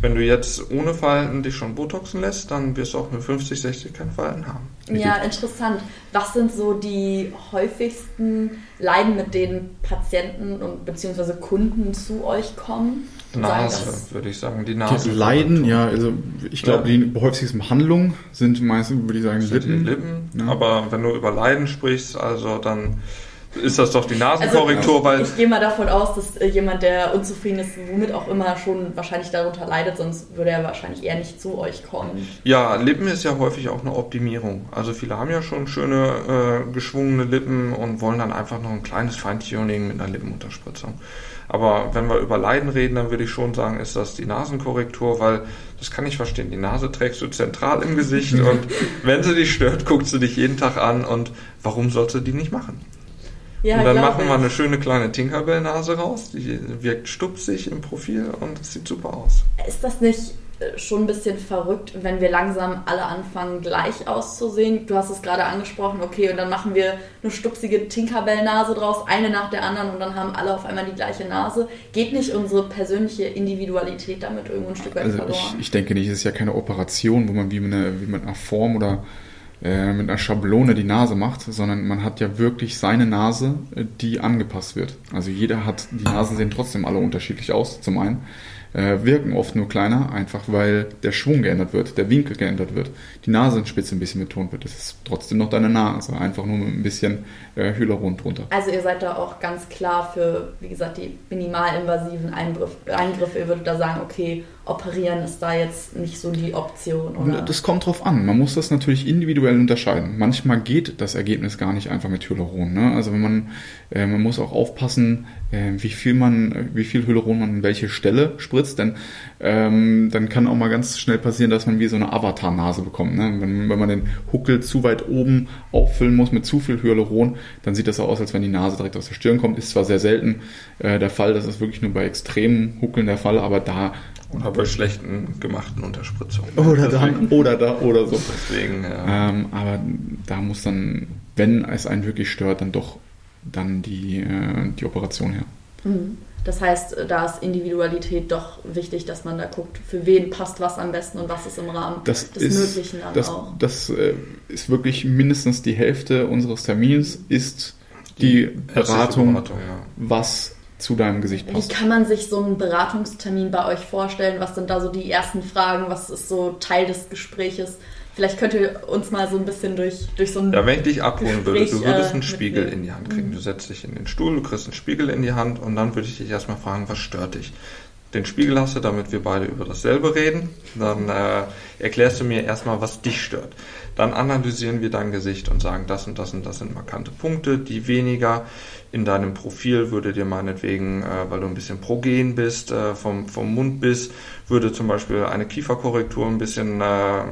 wenn du jetzt ohne Falten dich schon botoxen lässt, dann wirst du auch mit 50, 60 keine Falten haben. Ja, interessant. Was sind so die häufigsten Leiden, mit denen Patienten und beziehungsweise Kunden zu euch kommen? Nase, würde ich sagen, die Die Nase. Leiden, ja, also ich glaube, Ja. die häufigsten Behandlungen sind meistens, würde ich sagen, sind die Lippen. Lippen. Ja. Aber wenn du über Leiden sprichst, also dann ist das doch die Nasenkorrektur, weil ich gehe mal davon aus, dass äh, jemand, der unzufrieden ist, womit auch immer schon wahrscheinlich darunter leidet, sonst würde er wahrscheinlich eher nicht zu euch kommen. Ja, Lippen ist ja häufig auch eine Optimierung. Also viele haben ja schon schöne äh, geschwungene Lippen und wollen dann einfach noch ein kleines Feintuning mit einer Lippenunterspritzung. Aber wenn wir über Leiden reden, dann würde ich schon sagen, ist das die Nasenkorrektur, weil das kann ich verstehen. Die Nase trägst du zentral im Gesicht [laughs] und wenn sie dich stört, guckst du dich jeden Tag an und warum sollst du die nicht machen? Ja, und dann machen ich. wir eine schöne kleine Tinkerbell-Nase raus, die wirkt stupsig im Profil und es sieht super aus. Ist das nicht äh, schon ein bisschen verrückt, wenn wir langsam alle anfangen, gleich auszusehen. Du hast es gerade angesprochen, okay, und dann machen wir eine stupsige Tinkerbell-Nase draus, eine nach der anderen und dann haben alle auf einmal die gleiche Nase. Geht nicht unsere persönliche Individualität damit irgendwo ein Stück weit Also verloren? ich, ich denke nicht, es ist ja keine Operation, wo man wie mit einer, wie mit einer Form oder äh, mit einer Schablone die Nase macht, sondern man hat ja wirklich seine Nase, äh, die angepasst wird. Also jeder hat, die Nasen sehen trotzdem alle unterschiedlich aus, zum einen. Äh, wirken oft nur kleiner, einfach weil der Schwung geändert wird, der Winkel geändert wird, die Nasenspitze ein bisschen betont wird. Das ist trotzdem noch deine Nase, einfach nur mit ein bisschen äh, Hyaluron drunter. Also ihr seid da auch ganz klar für, wie gesagt, die minimalinvasiven Eingriff, Eingriffe. Ihr würdet da sagen, okay, operieren ist da jetzt nicht so die Option, oder? Das kommt drauf an. Man muss das natürlich individuell unterscheiden. Manchmal geht das Ergebnis gar nicht einfach mit Hyaluron. Ne? Also wenn man, äh, man muss auch aufpassen, äh, wie viel man, wie viel Hyaluron man an welche Stelle spritzt, denn ähm, dann kann auch mal ganz schnell passieren, dass man wie so eine Avatar-Nase bekommt. Ne? Wenn, wenn man den Huckel zu weit oben auffüllen muss mit zu viel Hyaluron, dann sieht das so aus, als wenn die Nase direkt aus der Stirn kommt. Ist zwar sehr selten äh, der Fall, das ist wirklich nur bei extremen Huckeln der Fall, aber da Oder bei schlechten gemachten Unterspritzungen. oder Deswegen- dann oder da oder so. Deswegen, ja. Ähm, aber da muss dann, wenn es einen wirklich stört, dann doch dann die, äh, die Operation her. Mhm. Das heißt, da ist Individualität doch wichtig, dass man da guckt, für wen passt was am besten und was ist im Rahmen Das des ist, Möglichen dann das, auch. das äh, ist wirklich mindestens die Hälfte unseres Termins ist die Beratung, Beratung, ja. was zu deinem Gesicht Wie passt. kann man sich so einen Beratungstermin bei euch vorstellen? Was sind da so die ersten Fragen? Was ist so Teil des Gespräches? Vielleicht könnt ihr uns mal so ein bisschen durch, durch so ein Ja, wenn ich dich abholen würde, du würdest äh, einen Spiegel mitnehmen. in die Hand kriegen. Du setzt dich in den Stuhl, du kriegst einen Spiegel in die Hand und dann würde ich dich erstmal fragen, was stört dich? Den Spiegel hast du, damit wir beide über dasselbe reden. Dann äh, erklärst du mir erstmal, was dich stört. Dann analysieren wir dein Gesicht und sagen, das und das und das sind markante Punkte, die weniger in deinem Profil würde dir meinetwegen, äh, weil du ein bisschen progen bist, äh, vom, vom Mundbiss, würde zum Beispiel eine Kieferkorrektur ein bisschen, äh,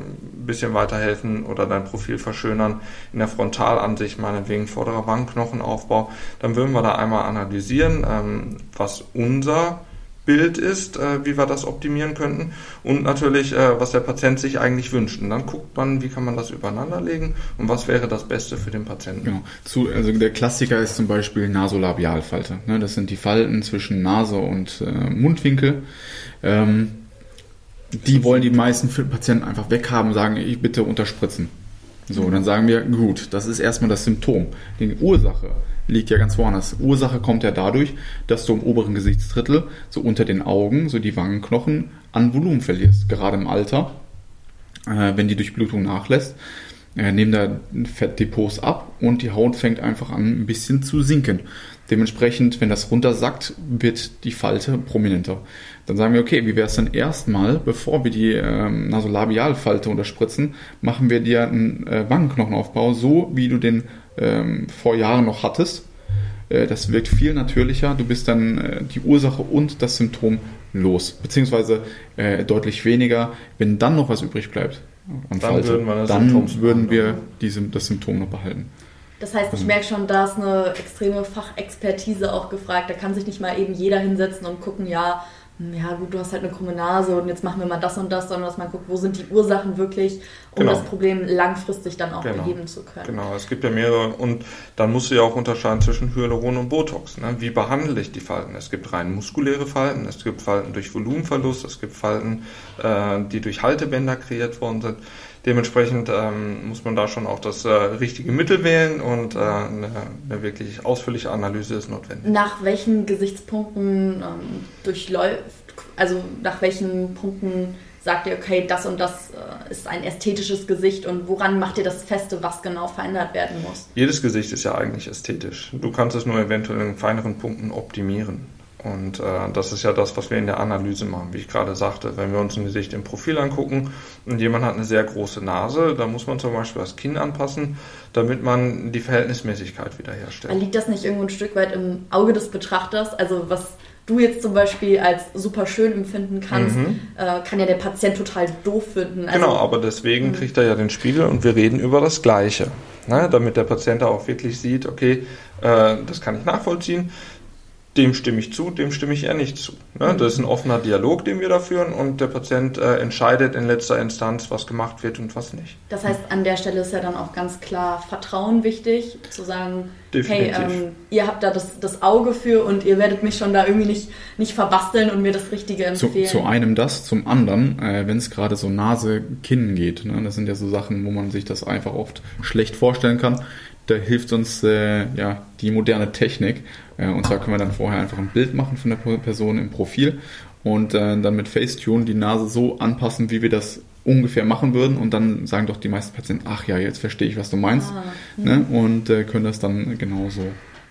bisschen weiterhelfen oder dein Profil verschönern. In der Frontalansicht meinetwegen vorderer Wangenknochenaufbau. Dann würden wir da einmal analysieren, ähm, was unser Bild ist, äh, wie wir das optimieren könnten und natürlich, äh, was der Patient sich eigentlich wünscht. Und dann guckt man, wie kann man das übereinander legen und was wäre das Beste für den Patienten. Genau. Zu, also der Klassiker ist zum Beispiel Nasolabialfalte. Ne? Das sind die Falten zwischen Nase und äh, Mundwinkel. Ähm, die wollen die meisten Patienten einfach weghaben und sagen, ich bitte unterspritzen. So, dann sagen wir, gut, das ist erstmal das Symptom. Die Ursache liegt ja ganz woanders. Ursache kommt ja dadurch, dass du im oberen Gesichtsdrittel, so unter den Augen, so die Wangenknochen, an Volumen verlierst. Gerade im Alter, äh, wenn die Durchblutung nachlässt, äh, nehmen da Fettdepots ab und die Haut fängt einfach an, ein bisschen zu sinken. Dementsprechend, wenn das runtersackt, wird die Falte prominenter. Dann sagen wir, okay, wie wäre es denn erstmal, bevor wir die ähm, Nasolabialfalte unterspritzen, machen wir dir einen äh, Wangenknochenaufbau, so wie du den ähm, vor Jahren noch hattest. Äh, das wirkt viel natürlicher. Du bist dann äh, die Ursache und das Symptom los. Beziehungsweise äh, deutlich weniger. Wenn dann noch was übrig bleibt an Dann Falte, würden wir das dann Symptom würden wir diese, das Symptom noch behalten. Das heißt, ich merke schon, da ist eine extreme Fachexpertise auch gefragt. Da kann sich nicht mal eben jeder hinsetzen und gucken, ja, hm, ja gut, du hast halt eine krumme Nase und jetzt machen wir mal das und das, sondern dass man guckt, wo sind die Ursachen wirklich, um Genau. das Problem langfristig dann auch Genau. beheben zu können. Genau, es gibt ja mehrere und dann musst du ja auch unterscheiden zwischen Hyaluron und Botox. Ne? Wie behandle ich die Falten? Es gibt rein muskuläre Falten, es gibt Falten durch Volumenverlust, es gibt Falten, äh, die durch Haltebänder kreiert worden sind. Dementsprechend ähm, muss man da schon auch das äh, richtige Mittel wählen und äh, eine, eine wirklich ausführliche Analyse ist notwendig. Nach welchen Gesichtspunkten ähm, durchläuft, also nach welchen Punkten sagt ihr, okay, das und das äh, ist ein ästhetisches Gesicht und woran macht ihr das feste, was genau verändert werden muss? Jedes Gesicht ist ja eigentlich ästhetisch. Du kannst es nur eventuell in feineren Punkten optimieren. Und äh, das ist ja das, was wir in der Analyse machen, wie ich gerade sagte. Wenn wir uns ein Gesicht im Profil angucken und jemand hat eine sehr große Nase, dann muss man zum Beispiel das Kinn anpassen, damit man die Verhältnismäßigkeit wiederherstellt. Liegt das nicht irgendwo ein Stück weit im Auge des Betrachters? Also was du jetzt zum Beispiel als super schön empfinden kannst, Mhm. äh, kann ja der Patient total doof finden. Also, Genau, aber deswegen kriegt er ja den Spiegel und wir reden über das Gleiche. Ne? Damit der Patient da auch wirklich sieht, okay, äh, das kann ich nachvollziehen. Dem stimme ich zu, dem stimme ich eher nicht zu. Ne? Das ist ein offener Dialog, den wir da führen und der Patient äh, entscheidet in letzter Instanz, was gemacht wird und was nicht. Das heißt, an der Stelle ist ja dann auch ganz klar Vertrauen wichtig, zu sagen, Definitiv. hey, ähm, ihr habt da das, das Auge für und ihr werdet mich schon da irgendwie nicht, nicht verbasteln und mir das Richtige empfehlen. Zu, zu einem das, zum anderen, äh, wenn es gerade so Nase-Kinn geht, ne? das sind ja so Sachen, wo man sich das einfach oft schlecht vorstellen kann, da hilft uns äh, ja, die moderne Technik. Äh, und zwar können wir dann vorher einfach ein Bild machen von der Person im Profil und äh, dann mit Facetune die Nase so anpassen, wie wir das ungefähr machen würden. Und dann sagen doch die meisten Patienten, ach ja, jetzt verstehe ich, was du meinst. Ah, ne? Und äh, können das dann genauso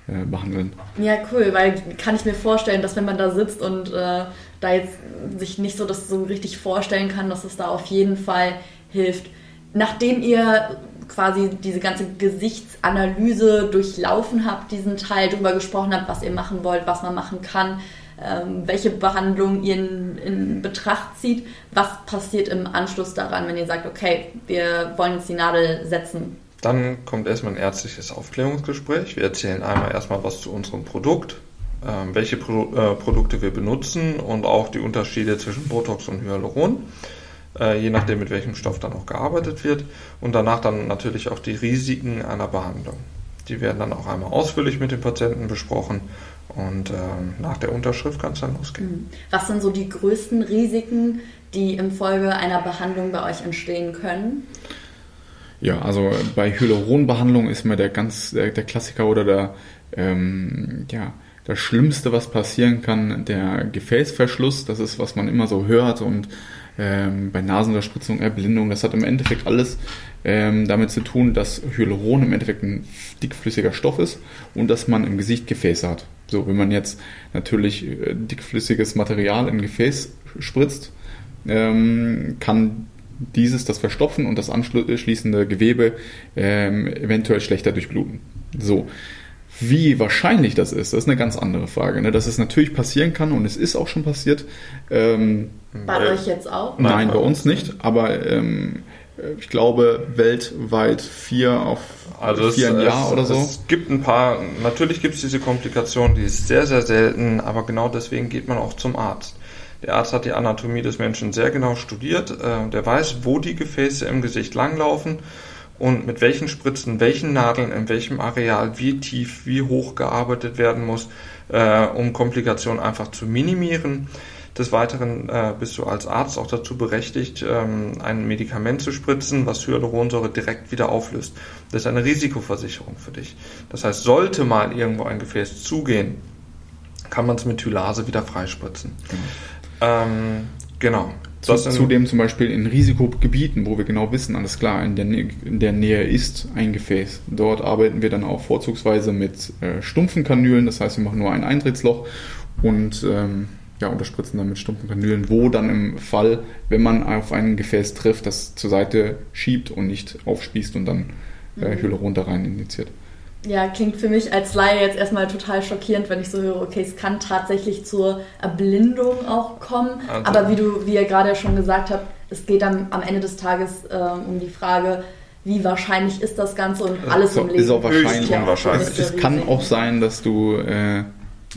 äh, behandeln. Ja, cool, weil kann ich mir vorstellen, dass wenn man da sitzt und äh, da jetzt sich nicht so das so richtig vorstellen kann, dass es da auf jeden Fall hilft. Nachdem ihr quasi diese ganze Gesichtsanalyse durchlaufen habt, diesen Teil drüber gesprochen habt, was ihr machen wollt, was man machen kann, ähm, welche Behandlung ihr in, in, Betracht zieht, was passiert im Anschluss daran, wenn ihr sagt, okay, wir wollen jetzt die Nadel setzen? Dann kommt erstmal ein ärztliches Aufklärungsgespräch. Wir erzählen einmal erstmal was zu unserem Produkt, ähm, welche Pro äh, Produkte wir benutzen und auch die Unterschiede zwischen Botox und Hyaluron äh, je nachdem mit welchem Stoff dann auch gearbeitet wird und danach dann natürlich auch die Risiken einer Behandlung. Die werden dann auch einmal ausführlich mit dem Patienten besprochen und äh, nach der Unterschrift kann es dann losgehen. Hm. Was sind so die größten Risiken, die im Folge einer Behandlung bei euch entstehen können? Ja, also bei Hyaluronbehandlung ist mir der ganz der, der Klassiker oder der ähm, ja das Schlimmste, was passieren kann, der Gefäßverschluss. Das ist, was man immer so hört und ähm, bei Nasenunterspritzung, Erblindung. Das hat im Endeffekt alles ähm, damit zu tun, dass Hyaluron im Endeffekt ein dickflüssiger Stoff ist und dass man im Gesicht Gefäße hat. So, wenn man jetzt natürlich äh, dickflüssiges Material in Gefäß spritzt, ähm, kann dieses das verstopfen und das anschließende Gewebe ähm, eventuell schlechter durchbluten. So. Wie wahrscheinlich das ist, das ist eine ganz andere Frage. Ne? Dass es natürlich passieren kann und es ist auch schon passiert. Ähm, bei äh, euch jetzt auch? Nein, bei uns nicht. Aber ähm, ich glaube weltweit vier auf also vier es, Jahr es, oder so. Es gibt ein paar, natürlich gibt es diese Komplikation, die ist sehr, sehr selten, aber genau deswegen geht man auch zum Arzt. Der Arzt hat die Anatomie des Menschen sehr genau studiert, äh, der weiß, wo die Gefäße im Gesicht langlaufen und mit welchen Spritzen, welchen Nadeln, in welchem Areal, wie tief, wie hoch gearbeitet werden muss, äh, um Komplikationen einfach zu minimieren. Des Weiteren äh, bist du als Arzt auch dazu berechtigt, ähm, ein Medikament zu spritzen, was Hyaluronsäure direkt wieder auflöst. Das ist eine Risikoversicherung für dich. Das heißt, sollte mal irgendwo ein Gefäß zugehen, kann man es mit Hylase wieder freispritzen. Genau. Ähm, genau. Zu, zudem zum Beispiel in Risikogebieten, wo wir genau wissen, alles klar, in der, in der Nähe ist ein Gefäß. Dort arbeiten wir dann auch vorzugsweise mit äh, stumpfen Kanülen, das heißt, wir machen nur ein Eintrittsloch und ähm, ja, unterspritzen dann mit stumpfen Kanülen, wo dann im Fall, wenn man auf ein Gefäß trifft, das zur Seite schiebt und nicht aufspießt und dann äh, mhm. Hyaluron da rein injiziert ja, klingt für mich als Laie jetzt erstmal total schockierend, wenn ich so höre, okay, es kann tatsächlich zur Erblindung auch kommen. Also. Aber wie du, wie ihr gerade schon gesagt habt, es geht dann am Ende des Tages äh, um die Frage, wie wahrscheinlich ist das Ganze und alles so, im Leben. Ist auch wahrscheinlich. unwahrscheinlich. Es kann auch sein, dass du, äh,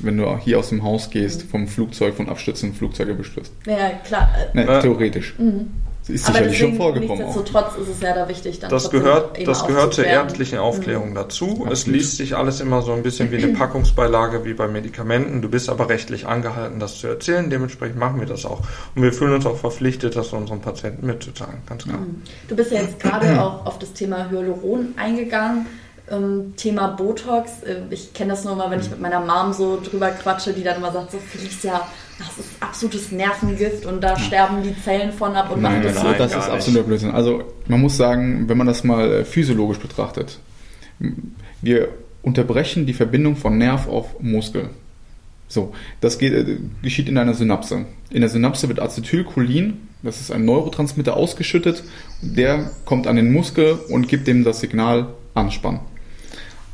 wenn du auch hier aus dem Haus gehst, mhm. vom Flugzeug, von abstürzenden Flugzeuge bestürzt. Ja, klar. Ne, theoretisch. Mhm. Ist sicherlich Aber deswegen, schon vorgekommen. Nichtsdestotrotz ist es ja da wichtig, dann das gehört, das gehört zur ärztlichen Aufklärung mhm. dazu. Es liest sich alles immer so ein bisschen wie eine [clears throat] Packungsbeilage wie bei Medikamenten. Du bist aber rechtlich angehalten, das zu erzählen. Dementsprechend machen wir das auch. Und wir fühlen uns auch verpflichtet, das unseren Patienten mitzuteilen. Ganz klar. Mhm. Du bist ja jetzt gerade [clears throat] auch auf das Thema Hyaluron eingegangen. Ähm, Thema Botox. Äh, ich kenne das nur mal, wenn ich mit meiner Mom so drüber quatsche, die dann immer sagt, so Felicia, das ist absolutes Nervengift und da sterben die Zellen von ab und nein, machen das nein, so. Das ist absoluter Blödsinn. Also man muss sagen, wenn man das mal äh, physiologisch betrachtet, wir unterbrechen die Verbindung von Nerv auf Muskel. So, das geht, äh, geschieht in einer Synapse. In der Synapse wird Acetylcholin, das ist ein Neurotransmitter, ausgeschüttet. Der kommt an den Muskel und gibt dem das Signal Anspannen.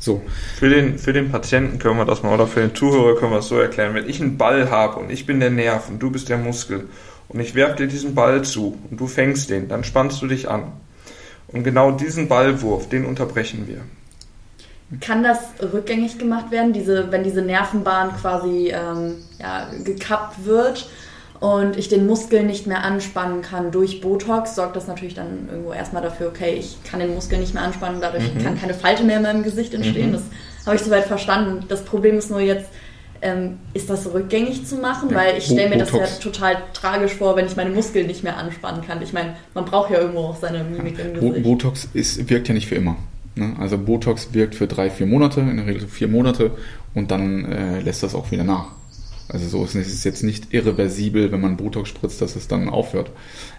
So. Für den, für den Patienten können wir das mal, oder für den Zuhörer können wir es so erklären. Wenn ich einen Ball habe und ich bin der Nerv und du bist der Muskel und ich werfe dir diesen Ball zu und du fängst den, dann spannst du dich an. Und genau diesen Ballwurf, den unterbrechen wir. Kann das rückgängig gemacht werden, diese, wenn diese Nervenbahn quasi ähm, ja, gekappt wird und ich den Muskel nicht mehr anspannen kann durch Botox, sorgt das natürlich dann irgendwo erstmal dafür, okay, ich kann den Muskel nicht mehr anspannen, dadurch mhm. kann keine Falte mehr in meinem Gesicht entstehen. Mhm. Das habe ich soweit verstanden. Das Problem ist nur jetzt, ähm, ist das rückgängig zu machen? Ja, Weil ich stelle mir das ja total tragisch vor, wenn ich meine Muskeln nicht mehr anspannen kann. Ich meine, man braucht ja irgendwo auch seine Mimik im Gesicht. Botox ist, wirkt ja nicht für immer. Ne? Also Botox wirkt für drei, vier Monate, in der Regel vier Monate und dann äh, lässt das auch wieder nach. Also so ist es jetzt nicht irreversibel, wenn man Botox spritzt, dass es dann aufhört.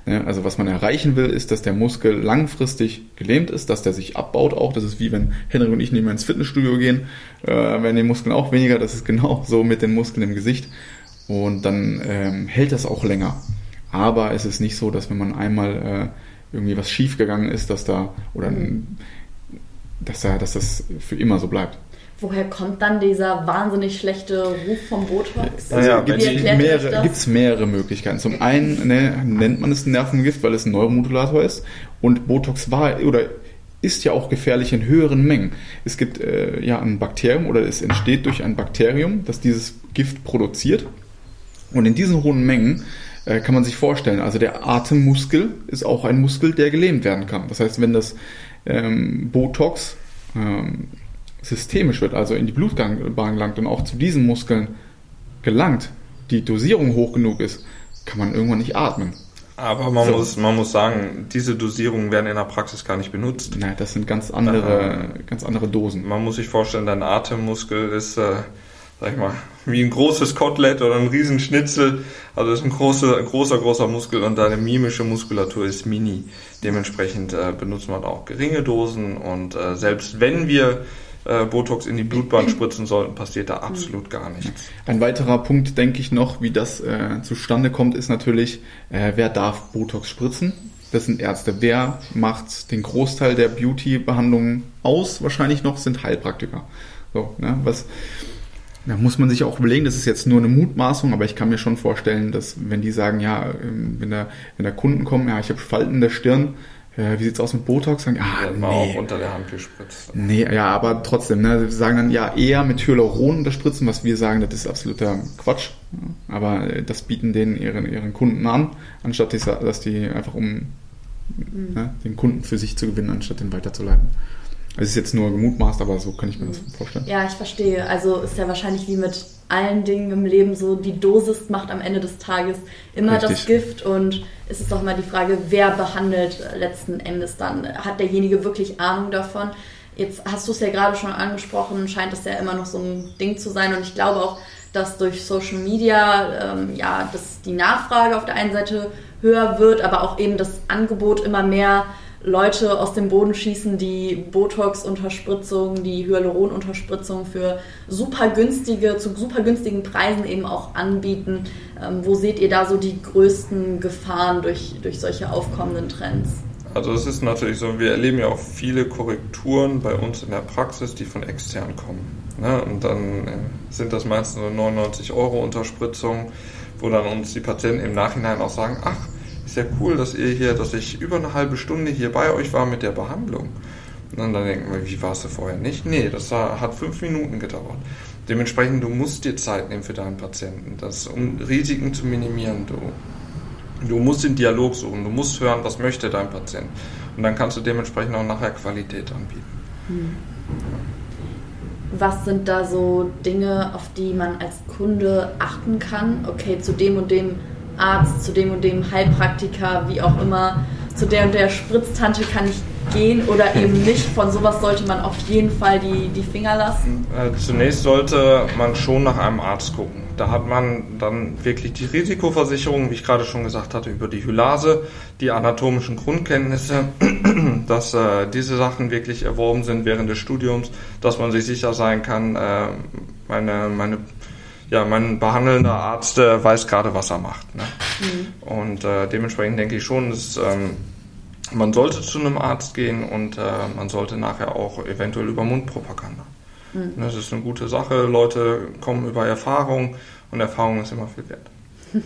Ne? Also was man erreichen will, ist, dass der Muskel langfristig gelähmt ist, dass der sich abbaut auch. Das ist wie wenn Henrik und ich nicht mehr ins Fitnessstudio gehen, äh, werden die Muskeln auch weniger. Das ist genau [laughs] so mit den Muskeln im Gesicht. Und dann ähm, hält das auch länger. Aber es ist nicht so, dass wenn man einmal äh, irgendwie was schief gegangen ist, dass da oder dass, da, dass das für immer so bleibt. Woher kommt dann dieser wahnsinnig schlechte Ruf vom Botox? Also ja, gibt es mehrere, mehrere Möglichkeiten. Zum einen ne, nennt man es Nervengift, weil es ein Neuromodulator ist. Und Botox war oder ist ja auch gefährlich in höheren Mengen. Es gibt äh, ja ein Bakterium oder es entsteht durch ein Bakterium, das dieses Gift produziert. Und in diesen hohen Mengen äh, kann man sich vorstellen, also der Atemmuskel ist auch ein Muskel, der gelähmt werden kann. Das heißt, wenn das ähm, Botox ähm, systemisch wird, also in die Blutbahn gelangt und auch zu diesen Muskeln gelangt, die Dosierung hoch genug ist, kann man irgendwann nicht atmen. Aber man, so. muss, man muss sagen, diese Dosierungen werden in der Praxis gar nicht benutzt. Nein, das sind ganz andere, äh, ganz andere Dosen. Man muss sich vorstellen, dein Atemmuskel ist, äh, sag ich mal, wie ein großes Kotelett oder ein Riesenschnitzel. Also ist ein großer, großer, großer Muskel und deine mimische Muskulatur ist mini. Dementsprechend äh, benutzen wir auch geringe Dosen und äh, selbst wenn wir äh, Botox in die Blutbahn spritzen sollten, passiert da absolut gar nichts. Ein weiterer Punkt, denke ich noch, wie das äh, zustande kommt, ist natürlich, äh, wer darf Botox spritzen? Das sind Ärzte. Wer macht den Großteil der Beauty-Behandlungen aus? Wahrscheinlich noch sind Heilpraktiker. So, ne, was, da muss man sich auch überlegen, das ist jetzt nur eine Mutmaßung, aber ich kann mir schon vorstellen, dass wenn die sagen, ja, ähm, wenn da, wenn da Kunden kommen, ja, ich habe Falten in der Stirn, äh, wie sieht's aus mit Botox? Sagen, ah, nee. auch unter der Hand gespritzt. Nee, ja, aber trotzdem, ne, sie sagen dann ja eher mit Hyaluron unterspritzen, was wir sagen, das ist absoluter Quatsch. Aber äh, das bieten denen ihren, ihren Kunden an, anstatt die, dass die einfach um mhm. ne, den Kunden für sich zu gewinnen, anstatt den weiterzuleiten. Es ist jetzt nur gemutmaßt, aber so kann ich mir das vorstellen. Ja, ich verstehe. Also ist ja wahrscheinlich wie mit allen Dingen im Leben so, die Dosis macht am Ende des Tages immer Richtig. das Gift und es ist auch mal die Frage, wer behandelt letzten Endes dann. Hat derjenige wirklich Ahnung davon? Jetzt hast du es ja gerade schon angesprochen, scheint es ja immer noch so ein Ding zu sein und ich glaube auch, dass durch Social Media ähm, ja, dass die Nachfrage auf der einen Seite höher wird, aber auch eben das Angebot immer mehr Leute aus dem Boden schießen, die Botox-Unterspritzungen, die Hyaluron-Unterspritzungen für super günstige, zu super günstigen Preisen eben auch anbieten. Ähm, wo seht ihr da so die größten Gefahren durch, durch solche aufkommenden Trends? Also es ist natürlich so, wir erleben ja auch viele Korrekturen bei uns in der Praxis, die von extern kommen. Ne? Und dann äh, sind das meistens so 99 Euro Unterspritzungen, wo dann uns die Patienten im Nachhinein auch sagen, ach, ja cool, dass ihr hier, dass ich über eine halbe Stunde hier bei euch war mit der Behandlung. Und dann denken wir, wie warst du vorher nicht? Nee, das hat fünf Minuten gedauert. Dementsprechend, du musst dir Zeit nehmen für deinen Patienten, das, um Risiken zu minimieren. Du, du musst den Dialog suchen, du musst hören, was möchte dein Patient. Und dann kannst du dementsprechend auch nachher Qualität anbieten. Hm. Was sind da so Dinge, auf die man als Kunde achten kann? Okay, zu dem und dem Arzt, zu dem und dem Heilpraktiker, wie auch immer, zu der und der Spritztante kann ich gehen oder eben [laughs] nicht. Von sowas sollte man auf jeden Fall die, die Finger lassen. Äh, zunächst sollte man schon nach einem Arzt gucken. Da hat man dann wirklich die Risikoversicherung, wie ich gerade schon gesagt hatte, über die Hylase, die anatomischen Grundkenntnisse, [clears throat] dass äh, diese Sachen wirklich erworben sind während des Studiums, dass man sich sicher sein kann, äh, meine, meine ja, mein behandelnder Arzt äh, weiß gerade, was er macht. Ne? Mhm. Und äh, dementsprechend denke ich schon, dass ähm, man sollte zu einem Arzt gehen und äh, man sollte nachher auch eventuell über Mundpropaganda. Mhm. Das ist eine gute Sache. Leute kommen über Erfahrung und Erfahrung ist immer viel wert. [laughs]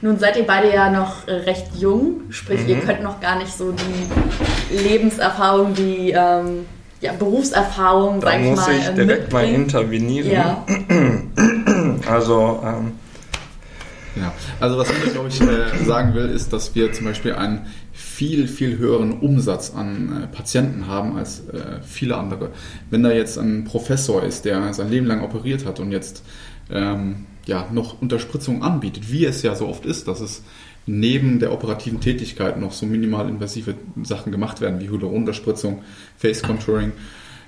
Nun seid ihr beide ja noch recht jung, sprich, mhm. ihr könnt noch gar nicht so die Lebenserfahrung, die ähm, ja, Berufserfahrung, Da sag ich muss mal, ich äh, direkt mal intervenieren. Ja, [clears throat] [clears throat] Also, ähm, Ja, also was ich glaube ich äh, sagen will, ist, dass wir zum Beispiel einen viel, viel höheren Umsatz an äh, Patienten haben als äh, viele andere. Wenn da jetzt ein Professor ist, der sein Leben lang operiert hat und jetzt ähm, ja, noch Unterspritzung anbietet, wie es ja so oft ist, dass es neben der operativen Tätigkeit noch so minimal invasive Sachen gemacht werden, wie Hyaluronunterspritzung, Face Contouring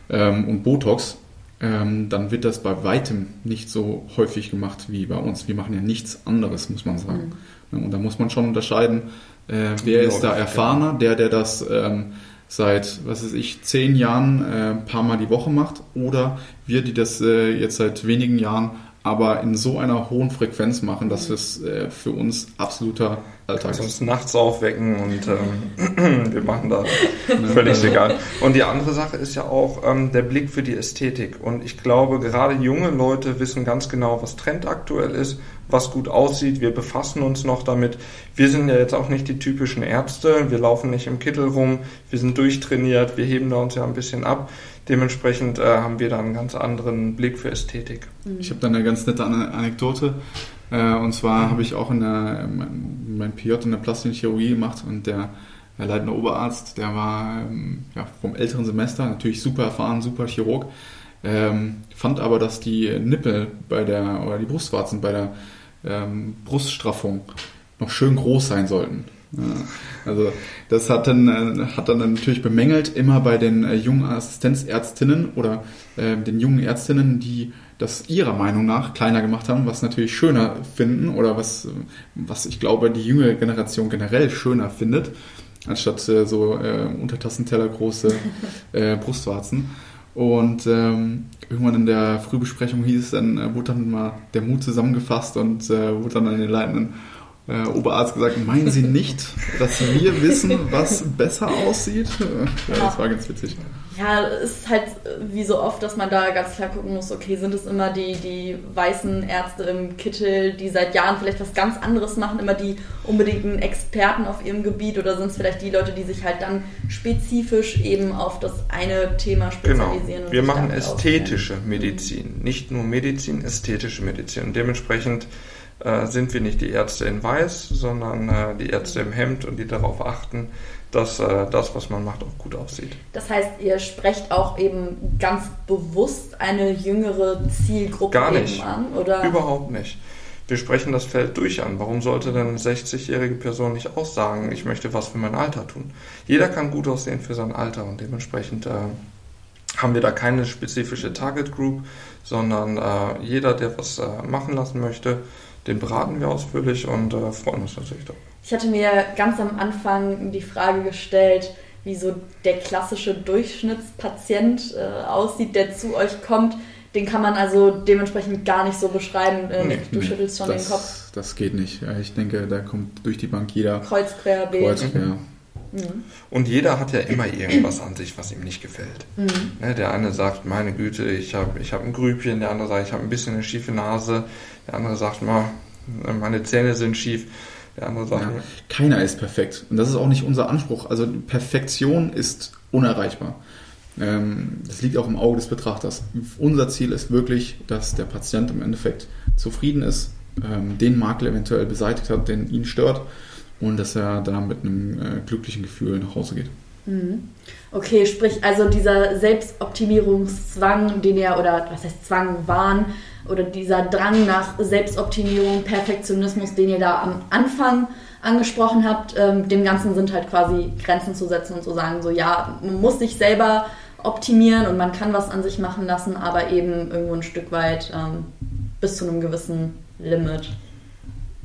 ähm, und Botox, ähm, dann wird das bei weitem nicht so häufig gemacht wie bei uns. Wir machen ja nichts anderes, muss man sagen. Und da muss man schon unterscheiden, äh, wer ist da erfahrener, der, der das ähm, seit, was weiß ich, zehn Jahren äh, ein paar Mal die Woche macht oder wir, die das äh, jetzt seit wenigen Jahren aber in so einer hohen Frequenz machen, dass es äh, für uns absoluter Alltag ist. uns nachts aufwecken und ähm, [clears throat] wir machen da [laughs] völlig egal. Und die andere Sache ist ja auch ähm, der Blick für die Ästhetik. Und ich glaube, gerade junge Leute wissen ganz genau, was Trend aktuell ist, was gut aussieht. Wir befassen uns noch damit. Wir sind ja jetzt auch nicht die typischen Ärzte. Wir laufen nicht im Kittel rum. Wir sind durchtrainiert. Wir heben da uns ja ein bisschen ab. Dementsprechend äh, haben wir da einen ganz anderen Blick für Ästhetik. Ich habe da eine ganz nette Ane- Anekdote. Äh, und zwar habe ich auch in der, mein, mein PJ in der plastischen Chirurgie gemacht und der, der leitende Oberarzt, der war ähm, ja, vom älteren Semester, natürlich super erfahren, super Chirurg, ähm, fand aber, dass die Nippel bei der, oder die Brustwarzen bei der ähm, Bruststraffung noch schön groß sein sollten. Also das hat dann, äh, hat dann natürlich bemängelt, immer bei den äh, jungen Assistenzärztinnen oder äh, den jungen Ärztinnen, die das ihrer Meinung nach kleiner gemacht haben, was natürlich schöner finden oder was, äh, was ich glaube die jüngere Generation generell schöner findet, anstatt äh, so äh, Untertassenteller große [laughs] äh, Brustwarzen. Und ähm, irgendwann in der Frühbesprechung hieß es dann, wurde dann mal der Mut zusammengefasst und wurde dann an den leitenden äh, Oberarzt gesagt, meinen Sie nicht, dass wir wissen, was besser aussieht? Ja, das war ganz witzig. Ja, es ist halt äh, wie so oft, dass man da ganz klar gucken muss, okay, sind es immer die, die weißen Ärzte im Kittel, die seit Jahren vielleicht was ganz anderes machen, immer die unbedingten Experten auf ihrem Gebiet oder sind es vielleicht die Leute, die sich halt dann spezifisch eben auf das eine Thema Genau. spezialisieren? und Wir machen ästhetische Medizin, nicht nur Medizin, ästhetische Medizin. Und dementsprechend äh, sind wir nicht die Ärzte in Weiß, sondern äh, die Ärzte im Hemd und die darauf achten, dass äh, das, was man macht, auch gut aussieht. Das heißt, ihr sprecht auch eben ganz bewusst eine jüngere Zielgruppe Gar nicht. an, oder? Überhaupt nicht. Wir sprechen das Feld durch an. Warum sollte denn eine 60-jährige Person nicht auch sagen, ich möchte was für mein Alter tun? Jeder kann gut aussehen für sein Alter und dementsprechend äh, haben wir da keine spezifische Target Group, sondern äh, jeder, der was äh, machen lassen möchte, den beraten wir ausführlich und äh, freuen uns natürlich darüber. Ich hatte mir ganz am Anfang die Frage gestellt, wie so der klassische Durchschnittspatient äh, aussieht, der zu euch kommt. Den kann man also dementsprechend gar nicht so beschreiben. Äh, Nee, du schüttelst schon das, den Kopf. Das geht nicht. Ich denke, da kommt durch die Bank jeder Kreuz, quer, B. kreuz quer. Mhm. Und jeder hat ja immer irgendwas an sich, was ihm nicht gefällt. Mhm. Ne, der eine sagt, meine Güte, ich habe ich hab ein Grübchen, der andere sagt, ich habe ein bisschen eine schiefe Nase, der andere sagt, mal, meine Zähne sind schief, der andere sagt, Ja, keiner ist perfekt. Und das ist auch nicht unser Anspruch. Also Perfektion ist unerreichbar. Ähm, Das liegt auch im Auge des Betrachters. Unser Ziel ist wirklich, dass der Patient im Endeffekt zufrieden ist, ähm, den Makel eventuell beseitigt hat, den ihn stört und dass er da mit einem äh, glücklichen Gefühl nach Hause geht. Mhm. Okay, sprich also dieser Selbstoptimierungszwang, den ihr, oder was heißt Zwang, Wahn, oder dieser Drang nach Selbstoptimierung, Perfektionismus, den ihr da am Anfang angesprochen habt, ähm, dem Ganzen sind halt quasi Grenzen zu setzen und zu sagen, so ja, man muss sich selber optimieren und man kann was an sich machen lassen, aber eben irgendwo ein Stück weit ähm, bis zu einem gewissen Limit.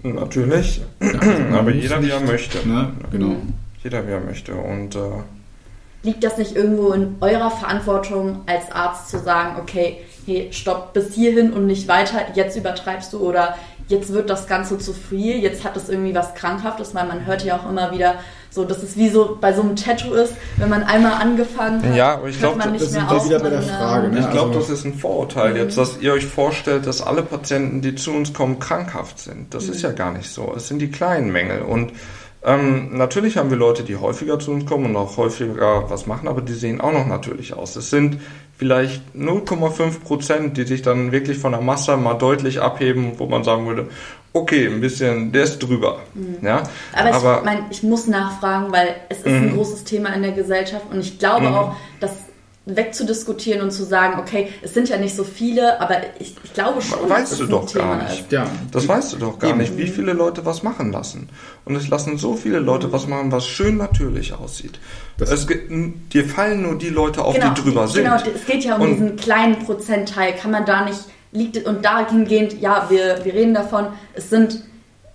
Natürlich, Ja, aber jeder wie er möchte. Ne? Genau. Jeder wie er möchte. Und äh, Liegt das nicht irgendwo in eurer Verantwortung als Arzt zu sagen, okay, hey, stopp bis hierhin und nicht weiter, jetzt übertreibst du oder jetzt wird das Ganze zu viel, jetzt hat es irgendwie was Krankhaftes, weil man hört ja auch immer wieder so, dass es wie so bei so einem Tattoo ist, wenn man einmal angefangen hat, Ja, aber ich hört glaub, man das nicht sind mehr auf. wieder bei der ähm, Frage, ne? ich glaube, also- das ist ein Vorurteil jetzt, dass ihr euch vorstellt, dass alle Patienten, die zu uns kommen, krankhaft sind. Das ist ja gar nicht so. Es sind die kleinen Mängel. Und Ähm, natürlich haben wir Leute, die häufiger zu uns kommen und auch häufiger was machen, aber die sehen auch noch natürlich aus. Es sind vielleicht 0,5 Prozent, die sich dann wirklich von der Masse mal deutlich abheben, wo man sagen würde, okay, ein bisschen, der ist drüber. Mhm. Ja? Aber, aber ich meine, ich muss nachfragen, weil es ist ein mhm. großes Thema in der Gesellschaft und ich glaube mhm. auch, dass wegzudiskutieren und zu sagen, okay, es sind ja nicht so viele, aber ich, ich glaube schon, weißt dass du doch gar nicht. Ja, das weißt du doch gar Eben. nicht, wie viele Leute was machen lassen. Und es lassen so viele Leute was machen, was schön natürlich aussieht. Das es, dir fallen nur die Leute auf, genau, die drüber sind. Genau, es geht ja um und diesen kleinen Prozentteil. Kann man da nicht liegt und dahingehend, ja, wir, wir reden davon, es sind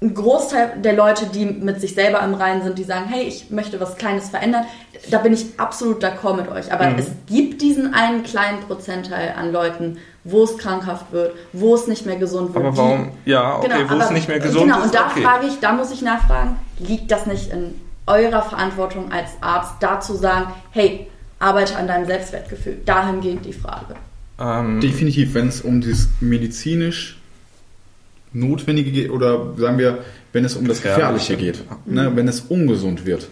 ein Großteil der Leute, die mit sich selber im Reinen sind, die sagen, hey, ich möchte was Kleines verändern, da bin ich absolut d'accord mit euch. Aber mhm. es gibt diesen einen kleinen Prozentteil an Leuten, wo es krankhaft wird, wo es nicht mehr gesund wird. Aber warum? Die, ja, okay, genau, wo aber, es nicht mehr gesund genau, ist. Genau, und da okay. frage ich, da muss ich nachfragen, liegt das nicht in eurer Verantwortung als Arzt, da zu sagen, hey, arbeite an deinem Selbstwertgefühl? Dahingehend die Frage. Ähm, Definitiv, wenn es um das medizinisch Notwendige geht, oder sagen wir, wenn es um das Gefährliche geht, mhm. ne, wenn es ungesund wird,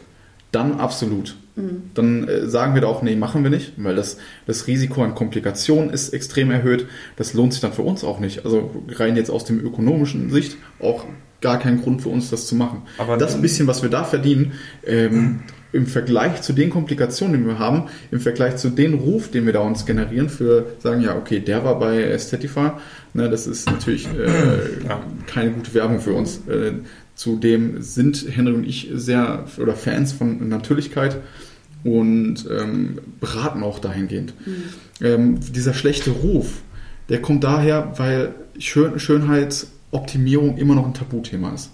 dann absolut. Mhm. Dann äh, sagen wir da auch, nee, machen wir nicht, weil das, das Risiko an Komplikationen ist extrem erhöht. Das lohnt sich dann für uns auch nicht. Also rein jetzt aus dem ökonomischen Sicht auch gar kein Grund für uns, das zu machen. Aber das bisschen, was wir da verdienen, ähm, im Vergleich zu den Komplikationen, die wir haben, im Vergleich zu dem Ruf, den wir da uns generieren, für sagen, ja, okay, der war bei Ästhetify, ne, das ist natürlich äh, [clears throat] ja. keine gute Werbung für uns. Äh, Zudem sind Henry und ich sehr oder Fans von Natürlichkeit und ähm, beraten auch dahingehend. Mhm. Ähm, dieser schlechte Ruf, der kommt daher, weil Schön Schönheitsoptimierung immer noch ein Tabuthema ist.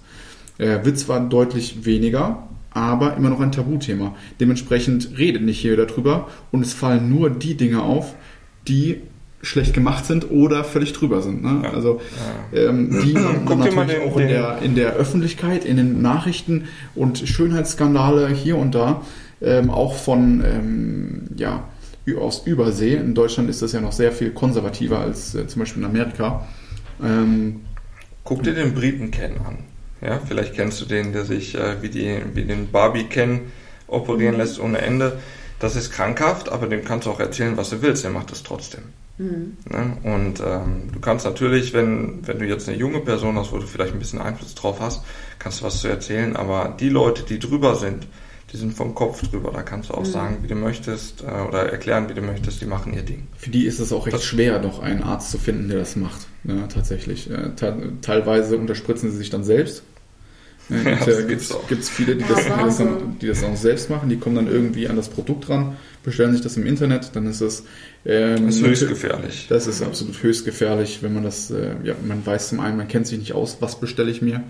Er wird zwar deutlich weniger, aber immer noch ein Tabuthema. Dementsprechend redet nicht jeder darüber und es fallen nur die Dinge auf, die schlecht gemacht sind oder völlig drüber sind. Ne? Ja. Also ähm, die man natürlich auch in der, in der Öffentlichkeit, in den Nachrichten und Schönheitsskandale hier und da ähm, auch von ähm, ja, aus Übersee. In Deutschland ist das ja noch sehr viel konservativer als äh, zum Beispiel in Amerika. Ähm, Guck dir den Briten Ken an. Ja, vielleicht kennst du den, der sich äh, wie, die, wie den Barbie Ken operieren mhm. lässt ohne Ende. Das ist krankhaft, aber dem kannst du auch erzählen, was du willst. Er macht das trotzdem. Mhm. Ne? Und ähm, du kannst natürlich, wenn, wenn du jetzt eine junge Person hast, wo du vielleicht ein bisschen Einfluss drauf hast, kannst du was zu erzählen. Aber die Leute, die drüber sind, die sind vom Kopf drüber. Da kannst du auch mhm. sagen, wie du möchtest äh, oder erklären, wie du möchtest. Die machen ihr Ding. Für die ist es auch recht das schwer, noch einen Arzt zu finden, der das macht. Ja, ne, tatsächlich. Äh, teilweise unterspritzen sie sich dann selbst. [laughs] Ja, gibt es viele, die das, die, das dann, die das auch selbst machen. Die kommen dann irgendwie an das Produkt ran, bestellen sich das im Internet. Dann ist es ähm, das ist höchst gefährlich. Das ist absolut höchst gefährlich, wenn man das, äh, ja, man weiß zum einen, man kennt sich nicht aus, was bestelle ich mir.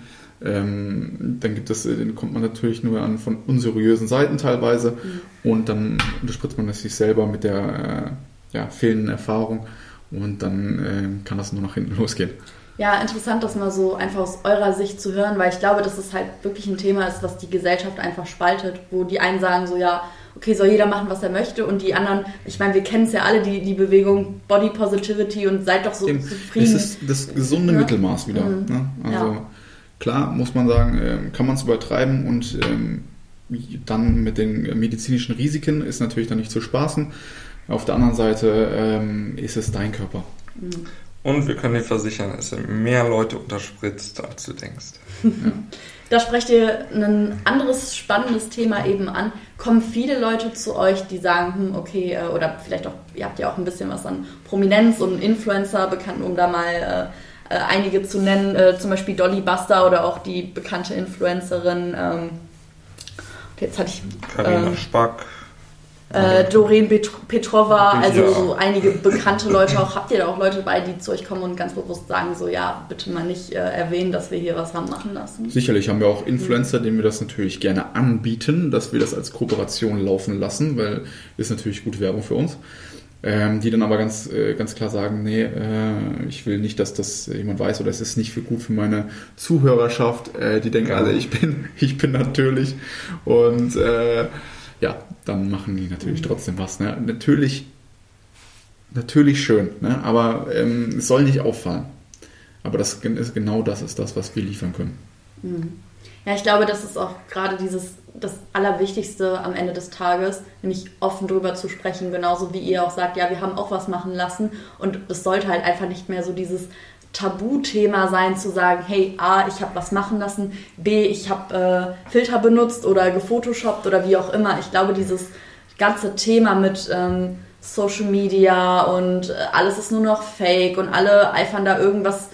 Ähm, dann gibt es, äh, den kommt man natürlich nur an von unseriösen Seiten teilweise mhm. und dann unterspritzt man das sich selber mit der äh, ja, fehlenden Erfahrung und dann äh, kann das nur nach hinten [laughs] losgehen. Ja, interessant, das mal so einfach aus eurer Sicht zu hören, weil ich glaube, dass es halt wirklich ein Thema ist, was die Gesellschaft einfach spaltet, wo die einen sagen so, ja, okay, soll jeder machen, was er möchte und die anderen, ich meine, wir kennen es ja alle, die, die Bewegung Body Positivity und seid doch so Eben. zufrieden. Es ist das gesunde ja. Mittelmaß wieder. Mhm. Ne? Also ja. Klar, muss man sagen, ähm, kann man es übertreiben und ähm, dann mit den medizinischen Risiken ist natürlich dann nicht zu spaßen. Auf der anderen Seite ähm, ist es dein Körper. Mhm. Und wir können dir versichern, es sind mehr Leute unterspritzt, als du denkst. Ja. [laughs] Da sprecht ihr ein anderes spannendes Thema eben an. Kommen viele Leute zu euch, die sagen, hm, okay, äh, oder vielleicht auch, ihr habt ja auch ein bisschen was an Prominenz und Influencer bekannt, um da mal äh, einige zu nennen, äh, zum Beispiel Dolly Buster oder auch die bekannte Influencerin. Ähm, jetzt hatte ich. Karina Spack. Äh, Doreen Petrova, also so einige bekannte Leute auch. Habt ihr da auch Leute bei, die zu euch kommen und ganz bewusst sagen, so ja, bitte mal nicht äh, erwähnen, dass wir hier was haben machen lassen? Sicherlich haben wir auch Influencer, denen wir das natürlich gerne anbieten, dass wir das als Kooperation laufen lassen, weil ist natürlich gute Werbung für uns. Ähm, die dann aber ganz, äh, ganz klar sagen, nee, äh, ich will nicht, dass das jemand weiß oder es ist nicht für gut für meine Zuhörerschaft. Äh, die denken ja. alle, ich bin, [laughs] ich bin natürlich und äh, ja, dann machen die natürlich mhm. trotzdem was. Ne? Natürlich, natürlich schön, ne? aber ähm, es soll nicht auffallen. Aber das ist genau das ist das, was wir liefern können. Mhm. Ja, ich glaube, das ist auch gerade dieses das Allerwichtigste am Ende des Tages, nämlich offen drüber zu sprechen, genauso wie ihr auch sagt, ja, wir haben auch was machen lassen und es sollte halt einfach nicht mehr so dieses Tabuthema sein, zu sagen, hey, A, ich habe was machen lassen, B, ich habe äh, Filter benutzt oder gefotoshoppt oder wie auch immer. Ich glaube, dieses ganze Thema mit ähm, Social Media und äh, alles ist nur noch Fake und alle eifern da irgendwas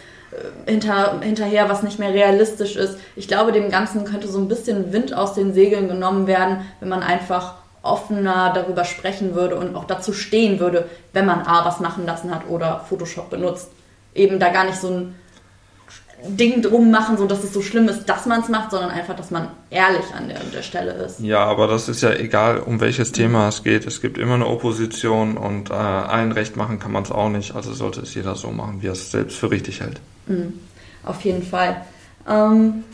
hinter, hinterher, was nicht mehr realistisch ist. Ich glaube, dem Ganzen könnte so ein bisschen Wind aus den Segeln genommen werden, wenn man einfach offener darüber sprechen würde und auch dazu stehen würde, wenn man A was machen lassen hat oder Photoshop benutzt eben da gar nicht so ein Ding drum machen, so dass es so schlimm ist, dass man es macht, sondern einfach, dass man ehrlich an der, der Stelle ist. Ja, aber das ist ja egal, um welches Thema es geht. Es gibt immer eine Opposition und äh, allen recht machen kann man es auch nicht. Also sollte es jeder so machen, wie er es selbst für richtig hält. Mhm. Auf jeden Fall. Ähm,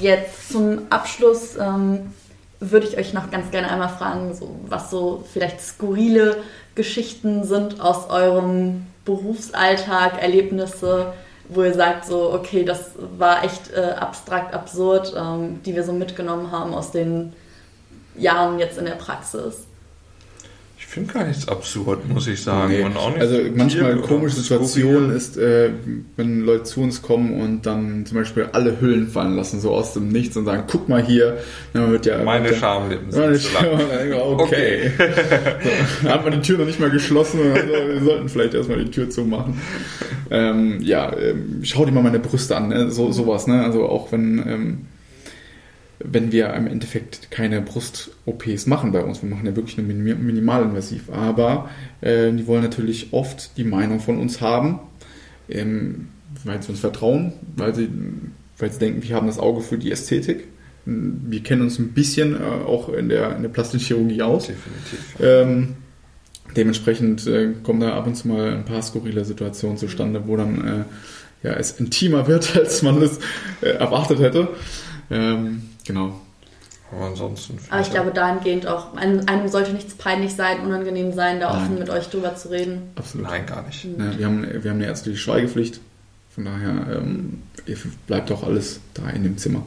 jetzt zum Abschluss ähm, würde ich euch noch ganz gerne einmal fragen, so, was so vielleicht skurrile Geschichten sind aus eurem Berufsalltag, Erlebnisse, wo ihr sagt, so, okay, das war echt äh, abstrakt, absurd, ähm, die wir so mitgenommen haben aus den Jahren jetzt in der Praxis? Ich finde gar nichts absurd, muss ich sagen. Nee. also manchmal eine komische Situation ist, äh, wenn Leute zu uns kommen und dann zum Beispiel alle Hüllen fallen lassen, so aus dem Nichts und sagen, guck mal hier. Dann wird ja, meine Schamlippen sind meine zu lang. [laughs] okay. okay. [laughs] so, dann hat man die Tür noch nicht mal geschlossen. Also, wir sollten vielleicht erstmal die Tür zumachen. Ähm, ja, ähm, schau dir mal meine Brüste an, ne? so, sowas. Ne? Also auch wenn... Ähm, wenn wir im Endeffekt keine Brust-OPs machen bei uns. Wir machen ja wirklich nur minimalinvasiv. Aber äh, die wollen natürlich oft die Meinung von uns haben, ähm, weil sie uns vertrauen, weil sie, weil sie denken, wir haben das Auge für die Ästhetik. Wir kennen uns ein bisschen äh, auch in der, in der plastischen Chirurgie aus. Definitiv. Ähm, dementsprechend äh, kommen da ab und zu mal ein paar skurrile Situationen zustande, wo dann äh, ja, es intimer wird, [laughs] als man es äh, erwartet hätte. Ähm, Genau. Aber ansonsten. Aber ich glaube, dahingehend auch, einem, einem, sollte nichts peinlich sein, unangenehm sein, da Nein. offen mit euch drüber zu reden. Absolut. Nein, gar nicht. Ja, wir, haben, wir haben eine ärztliche Schweigepflicht. Von daher ähm, bleibt auch alles da in dem Zimmer.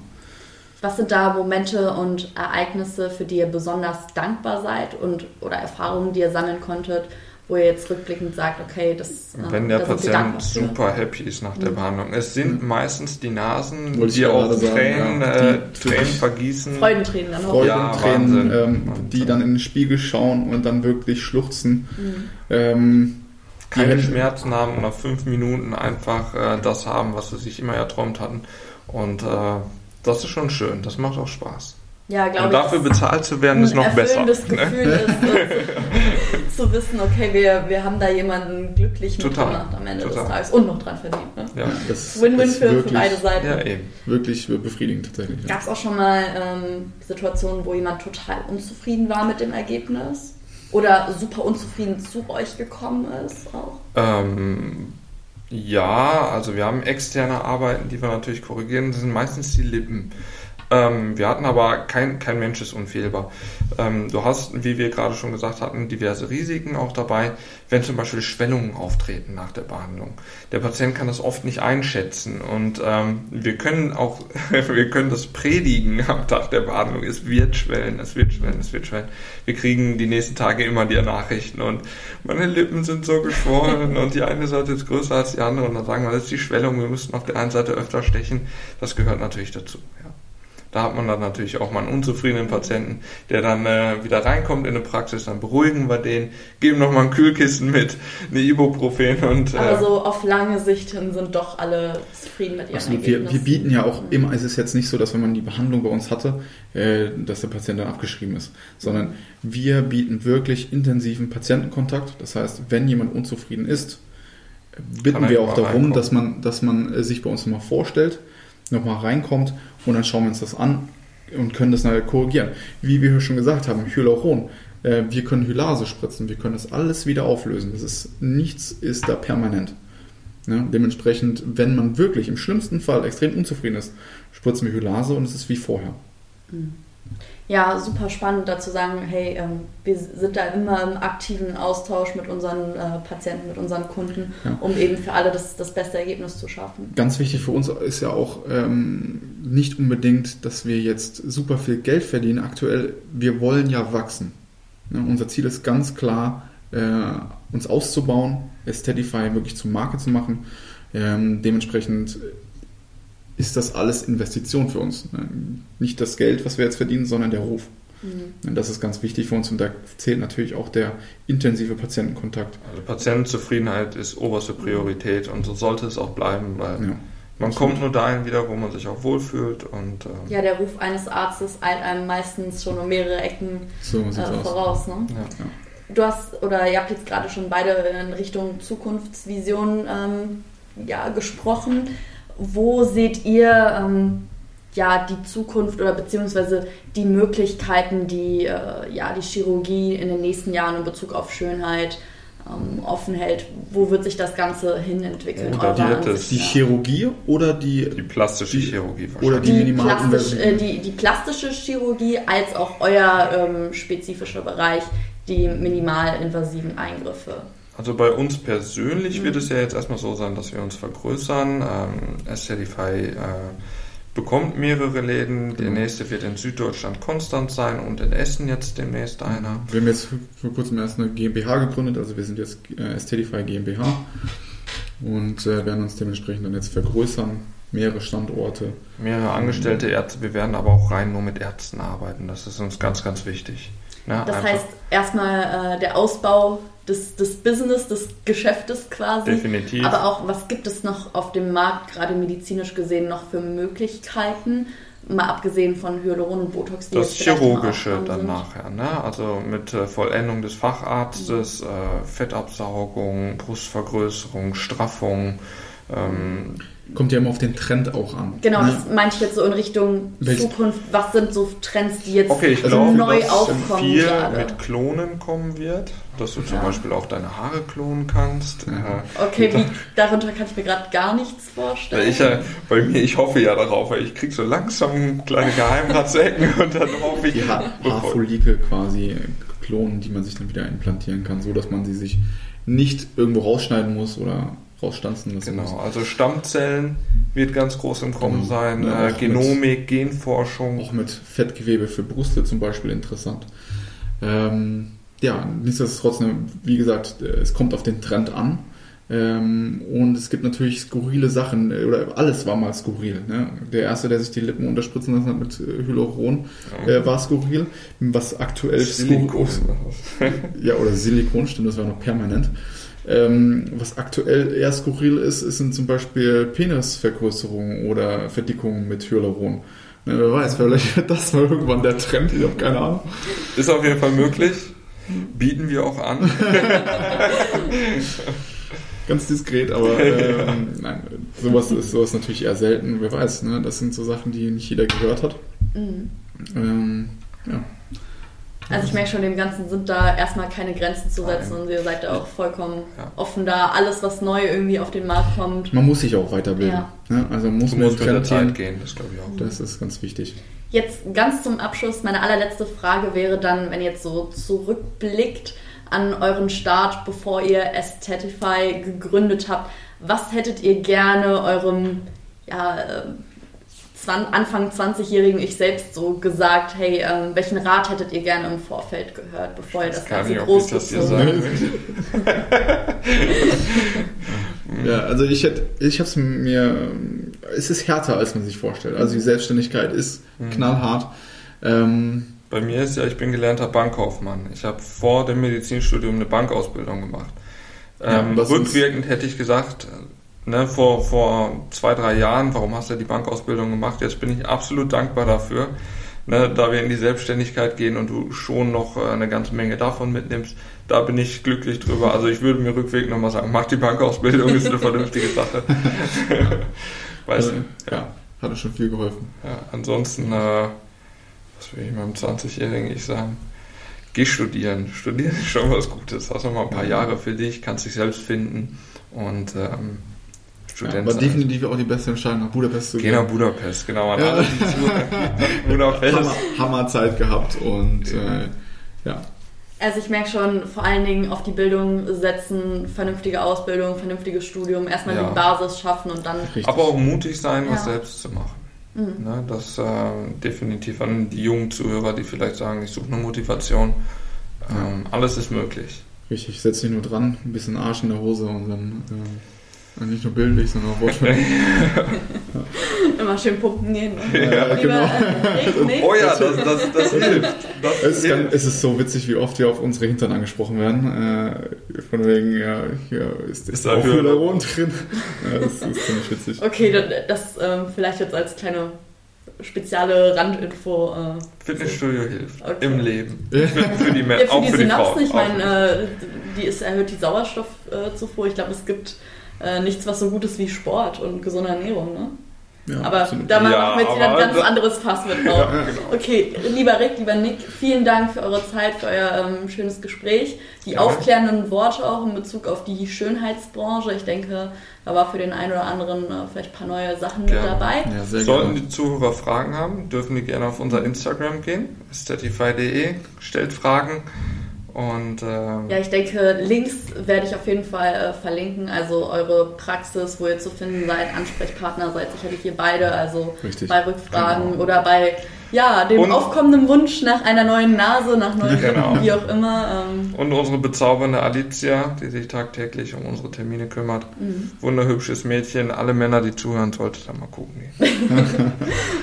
Was sind da Momente und Ereignisse, für die ihr besonders dankbar seid und oder Erfahrungen, die ihr sammeln konntet, wo ihr jetzt rückblickend sagt, okay, das äh, Wenn der Patient super happy ist nach der mhm. Behandlung. Es sind mhm. meistens die Nasen, Wollte die auch Tränen, ja. äh, Tränen vergießen. Freudentränen dann auch. Freudentränen, ja, ähm, die dann in den Spiegel schauen und dann wirklich schluchzen. Mhm. Ähm, Keine Schmerzen haben und nach fünf Minuten einfach äh, das haben, was sie sich immer erträumt hatten. Und äh, das ist schon schön, das macht auch Spaß. Ja, Und dafür bezahlt zu werden, ist noch besser. Das ne? Gefühl ne? ist, [laughs] zu wissen, okay, wir, wir haben da jemanden glücklich total, mitgemacht am Ende total. des Tages und noch dran verdient. Ne? Ja, das Win-win für, wirklich, für, beide Seiten. Ja, eben. Wirklich befriedigend tatsächlich. Ja. Gab es auch schon mal ähm, Situationen, wo jemand total unzufrieden war mit dem Ergebnis? Oder super unzufrieden zu euch gekommen ist auch? Ähm, ja, also wir haben externe Arbeiten, die wir natürlich korrigieren. Das sind meistens die Lippen. Ähm, wir hatten aber kein, kein Mensch ist unfehlbar. Ähm, du hast, wie wir gerade schon gesagt hatten, diverse Risiken auch dabei, wenn zum Beispiel Schwellungen auftreten nach der Behandlung. Der Patient kann das oft nicht einschätzen und ähm, wir können auch, [laughs] wir können das predigen am Tag der Behandlung. Es wird schwellen, es wird schwellen, es wird schwellen. Wir kriegen die nächsten Tage immer die Nachrichten und meine Lippen sind so geschwollen und die eine Seite ist größer als die andere und dann sagen wir, das ist die Schwellung, wir müssen auf der einen Seite öfter stechen. Das gehört natürlich dazu. Da hat man dann natürlich auch mal einen unzufriedenen Patienten, der dann äh, wieder reinkommt in eine Praxis, dann beruhigen wir den, geben nochmal ein Kühlkissen mit, eine Ibuprofen und... Äh, Aber so auf lange Sicht hin sind doch alle zufrieden mit ihren Absolut. Wir, wir, bieten ja auch immer, es ist jetzt nicht so, dass wenn man die Behandlung bei uns hatte, äh, dass der Patient dann abgeschrieben ist, sondern wir bieten wirklich intensiven Patientenkontakt. Das heißt, wenn jemand unzufrieden ist, bitten wir auch darum, dass man, dass man äh, sich bei uns nochmal vorstellt, nochmal reinkommt und dann schauen wir uns das an und können das nachher korrigieren. Wie wir schon gesagt haben, Hyaluron. Äh, wir können Hylase spritzen, wir können das alles wieder auflösen. Das ist, nichts ist da permanent. Ja, dementsprechend, wenn man wirklich im schlimmsten Fall extrem unzufrieden ist, spritzen wir Hylase und es ist wie vorher. Mhm. Ja, super spannend dazu sagen, hey, ähm, wir sind da immer im aktiven Austausch mit unseren äh, Patienten, mit unseren Kunden, ja. um eben für alle das, das beste Ergebnis zu schaffen. Ganz wichtig für uns ist ja auch ähm, nicht unbedingt, dass wir jetzt super viel Geld verdienen. Aktuell, wir wollen ja wachsen. Ja, unser Ziel ist ganz klar, äh, uns auszubauen, Aesthetify wirklich zum Marke zu machen. Ähm, dementsprechend ist das alles Investition für uns. Ne? Nicht das Geld, was wir jetzt verdienen, sondern der Ruf. Mhm. Das ist ganz wichtig für uns und da zählt natürlich auch der intensive Patientenkontakt. Also Patientenzufriedenheit ist oberste Priorität und so sollte es auch bleiben, weil ja. man kommt nur dahin wieder, wo man sich auch wohlfühlt. Und, ähm ja, der Ruf eines Arztes eilt einem meistens schon um mehrere Ecken so äh, voraus. Ne? Ja. Du hast, oder ihr habt jetzt gerade schon beide in Richtung Zukunftsvision ähm, ja, gesprochen wo seht ihr ähm, ja die Zukunft oder beziehungsweise die Möglichkeiten, die äh, ja die Chirurgie in den nächsten Jahren in Bezug auf Schönheit ähm, offen hält? Wo wird sich das Ganze hin entwickeln? Oder die, das, die Chirurgie oder die, die plastische die, Chirurgie oder die, die plastisch, äh, die, die plastische Chirurgie als auch euer ähm, spezifischer Bereich, die minimalinvasiven Eingriffe? Also bei uns persönlich mhm. wird es ja jetzt erstmal so sein, dass wir uns vergrößern. Ähm, Estelify äh, bekommt mehrere Läden. Der mhm. nächste wird in Süddeutschland Konstanz sein und in Essen jetzt demnächst einer. Wir haben jetzt vor kurzem erst eine GmbH gegründet, also wir sind jetzt äh, Estelify GmbH und äh, werden uns dementsprechend dann jetzt vergrößern. Mehrere Standorte. Mehrere angestellte Ärzte. Wir werden aber auch rein nur mit Ärzten arbeiten. Das ist uns ganz, ganz wichtig. Ja, das einfach. heißt, erstmal äh, der Ausbau des, des Business, des Geschäftes quasi. Definitiv. Aber auch, was gibt es noch auf dem Markt, gerade medizinisch gesehen, noch für Möglichkeiten? Mal abgesehen von Hyaluron und Botox, die Das Chirurgische dann sind. nachher, ne? Also mit äh, Vollendung des Facharztes, mhm. äh, Fettabsaugung, Brustvergrößerung, Straffung. Ähm, kommt ja immer auf den Trend auch an. Genau, ne? das meinte ich jetzt so in Richtung Welch? Zukunft. Was sind so Trends, die jetzt okay, ich glaube, neu dass aufkommen? viel mit Klonen kommen wird, dass du ja. zum Beispiel auch deine Haare klonen kannst. Ja. Okay, wie, darunter kann ich mir gerade gar nichts vorstellen. Ich, äh, bei mir, ich hoffe ja darauf, weil ich kriege so langsam kleine Geheimratsecken und dann hoffe ich... Die ha Haarfollikel quasi klonen, die man sich dann wieder implantieren kann, so dass man sie sich nicht irgendwo rausschneiden muss oder rausstanzen lassen Genau, also Stammzellen wird ganz groß im Kommen genau. sein, ja, äh, Genomik, mit, Genforschung. Auch mit Fettgewebe für Brüste zum Beispiel interessant. Ähm, ja, nichtsdestotrotz, wie gesagt, es kommt auf den Trend an. Ähm, und es gibt natürlich skurrile Sachen, äh, oder alles war mal skurril. Ne? Der erste, der sich die Lippen unterspritzen lassen hat mit äh, Hyaluron, ja. äh, war skurril. Was aktuell Silikon. ja, oder Silikon, stimmt, das war noch permanent. Ähm, was aktuell eher skurril ist, sind zum Beispiel Penisvergrößerungen oder Verdickungen mit Hyaluron. Ne, wer weiß, vielleicht wird das mal irgendwann der Trend, ich habe keine Ahnung. Ist auf jeden Fall möglich. Bieten wir auch an. [laughs] Ganz diskret, aber ähm, nein, sowas ist sowas natürlich eher selten. Wer weiß, ne? Das sind so Sachen, die nicht jeder gehört hat. Mhm. Ähm, ja. Also ich merke schon, dem Ganzen sind da erstmal keine Grenzen zu setzen Nein. und ihr seid da auch vollkommen ja. offen da. Alles, was neu irgendwie auf den Markt kommt. Man muss sich auch weiterbilden. Ja. Ne? Also muss man muss mit der Zeit gehen, das glaube ich auch. Das ist ganz wichtig. Jetzt ganz zum Abschluss, meine allerletzte Frage wäre dann, wenn ihr jetzt so zurückblickt an euren Start, bevor ihr Aesthetify gegründet habt, was hättet ihr gerne eurem ja, Anfang 20-jährigen ich selbst so gesagt, hey, ähm, welchen Rat hättet ihr gerne im Vorfeld gehört, bevor ihr das, das Ganze groß gezogen [laughs] [laughs] Ja, also ich hätte, ich habe es mir, es ist härter, als man sich vorstellt. Also die Selbstständigkeit ist mhm. knallhart. Ähm, Bei mir ist ja, ich bin gelernter Bankkaufmann. Ich habe vor dem Medizinstudium eine Bankausbildung gemacht. Ähm, ja, rückwirkend hätte ich gesagt, ne, vor, vor zwei, drei Jahren, warum hast du die Bankausbildung gemacht? Jetzt bin ich absolut dankbar dafür, ne, da wir in die Selbstständigkeit gehen und du schon noch äh, eine ganze Menge davon mitnimmst. Da bin ich glücklich drüber. Also ich würde mir rückweg nochmal sagen, mach die Bankausbildung, ist eine [laughs] vernünftige Sache. [laughs] weißt du? Ja. ja, hat schon viel geholfen. Ja, ansonsten, äh, was will ich meinem 20-Jährigen ich sagen? Geh studieren. Studieren ist schon was Gutes. Hast noch mal ein paar Jahre für dich, kannst dich selbst finden und ähm, Student aber sein. definitiv auch die beste Entscheidung, nach Budapest zu Geh gehen. nach Budapest, genau. An Ja. [laughs] Budapest. Hammer, Hammerzeit gehabt und äh, ja. Also ich merke schon, vor allen Dingen auf die Bildung setzen, vernünftige Ausbildung, vernünftiges Studium, erstmal Ja. die Basis schaffen und dann Richtig. Aber auch mutig sein, was Ja. selbst zu machen. Mhm. Ne, das äh, definitiv an die jungen Zuhörer, die vielleicht sagen, ich suche eine Motivation. Ähm, alles ist möglich. Richtig, setz dich nur dran, ein bisschen Arsch in der Hose und dann äh, nicht nur bildlich, sondern auch wortwörtlich. [laughs] immer schön pumpen gehen. Ja, Lieber genau. äh, echt nicht. Oh ja, das, das, das hilft. Das Es ist, hilft. ganz, es ist so witzig, wie oft wir auf unsere Hintern angesprochen werden. Äh, von wegen, ja, hier ist, ist auch Hyaluron? Drin. Ja, das ist ziemlich witzig. Okay, das, das ähm, vielleicht jetzt als kleine spezielle Randinfo. Äh, Fitnessstudio hilft Okay. im Leben. Für die, Mä- ja, für auch die für die Synapsen, Frauen. ich meine, äh, die ist erhöht die Sauerstoffzufuhr. Ich glaube, es gibt äh, nichts, was so gut ist wie Sport und gesunde Ernährung. Ne? Ja, Aber absolut. da Ja, machen wir jetzt wieder ein ganz anderes Fass mit drauf. [laughs] Ja, genau. Okay, lieber Rick, lieber Nick, vielen Dank für eure Zeit, für euer ähm, schönes Gespräch. Die Ja. aufklärenden Worte auch in Bezug auf die Schönheitsbranche. Ich denke, da war für den einen oder anderen äh, vielleicht ein paar neue Sachen mit Gerne. dabei. Ja, sehr Sollten gerne. die Zuhörer Fragen haben, dürfen die gerne auf unser Instagram gehen, statify.de, stellt Fragen und ähm, Ja, ich denke, Links werde ich auf jeden Fall äh, verlinken. Also eure Praxis, wo ihr zu finden seid, Ansprechpartner seid sicherlich ihr beide. Also Richtig. bei Rückfragen Genau. oder bei ja, dem Und- aufkommenden Wunsch nach einer neuen Nase, nach neuen Genau. Wie auch immer. Ähm, und unsere bezaubernde Alicia, die sich tagtäglich um unsere Termine kümmert. Mhm. Wunderhübsches Mädchen, alle Männer, die zuhören, solltet da mal gucken. [laughs]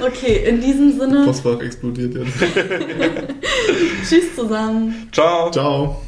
okay, in diesem Sinne, Postfach explodiert jetzt. [laughs] tschüss zusammen. Ciao! Ciao.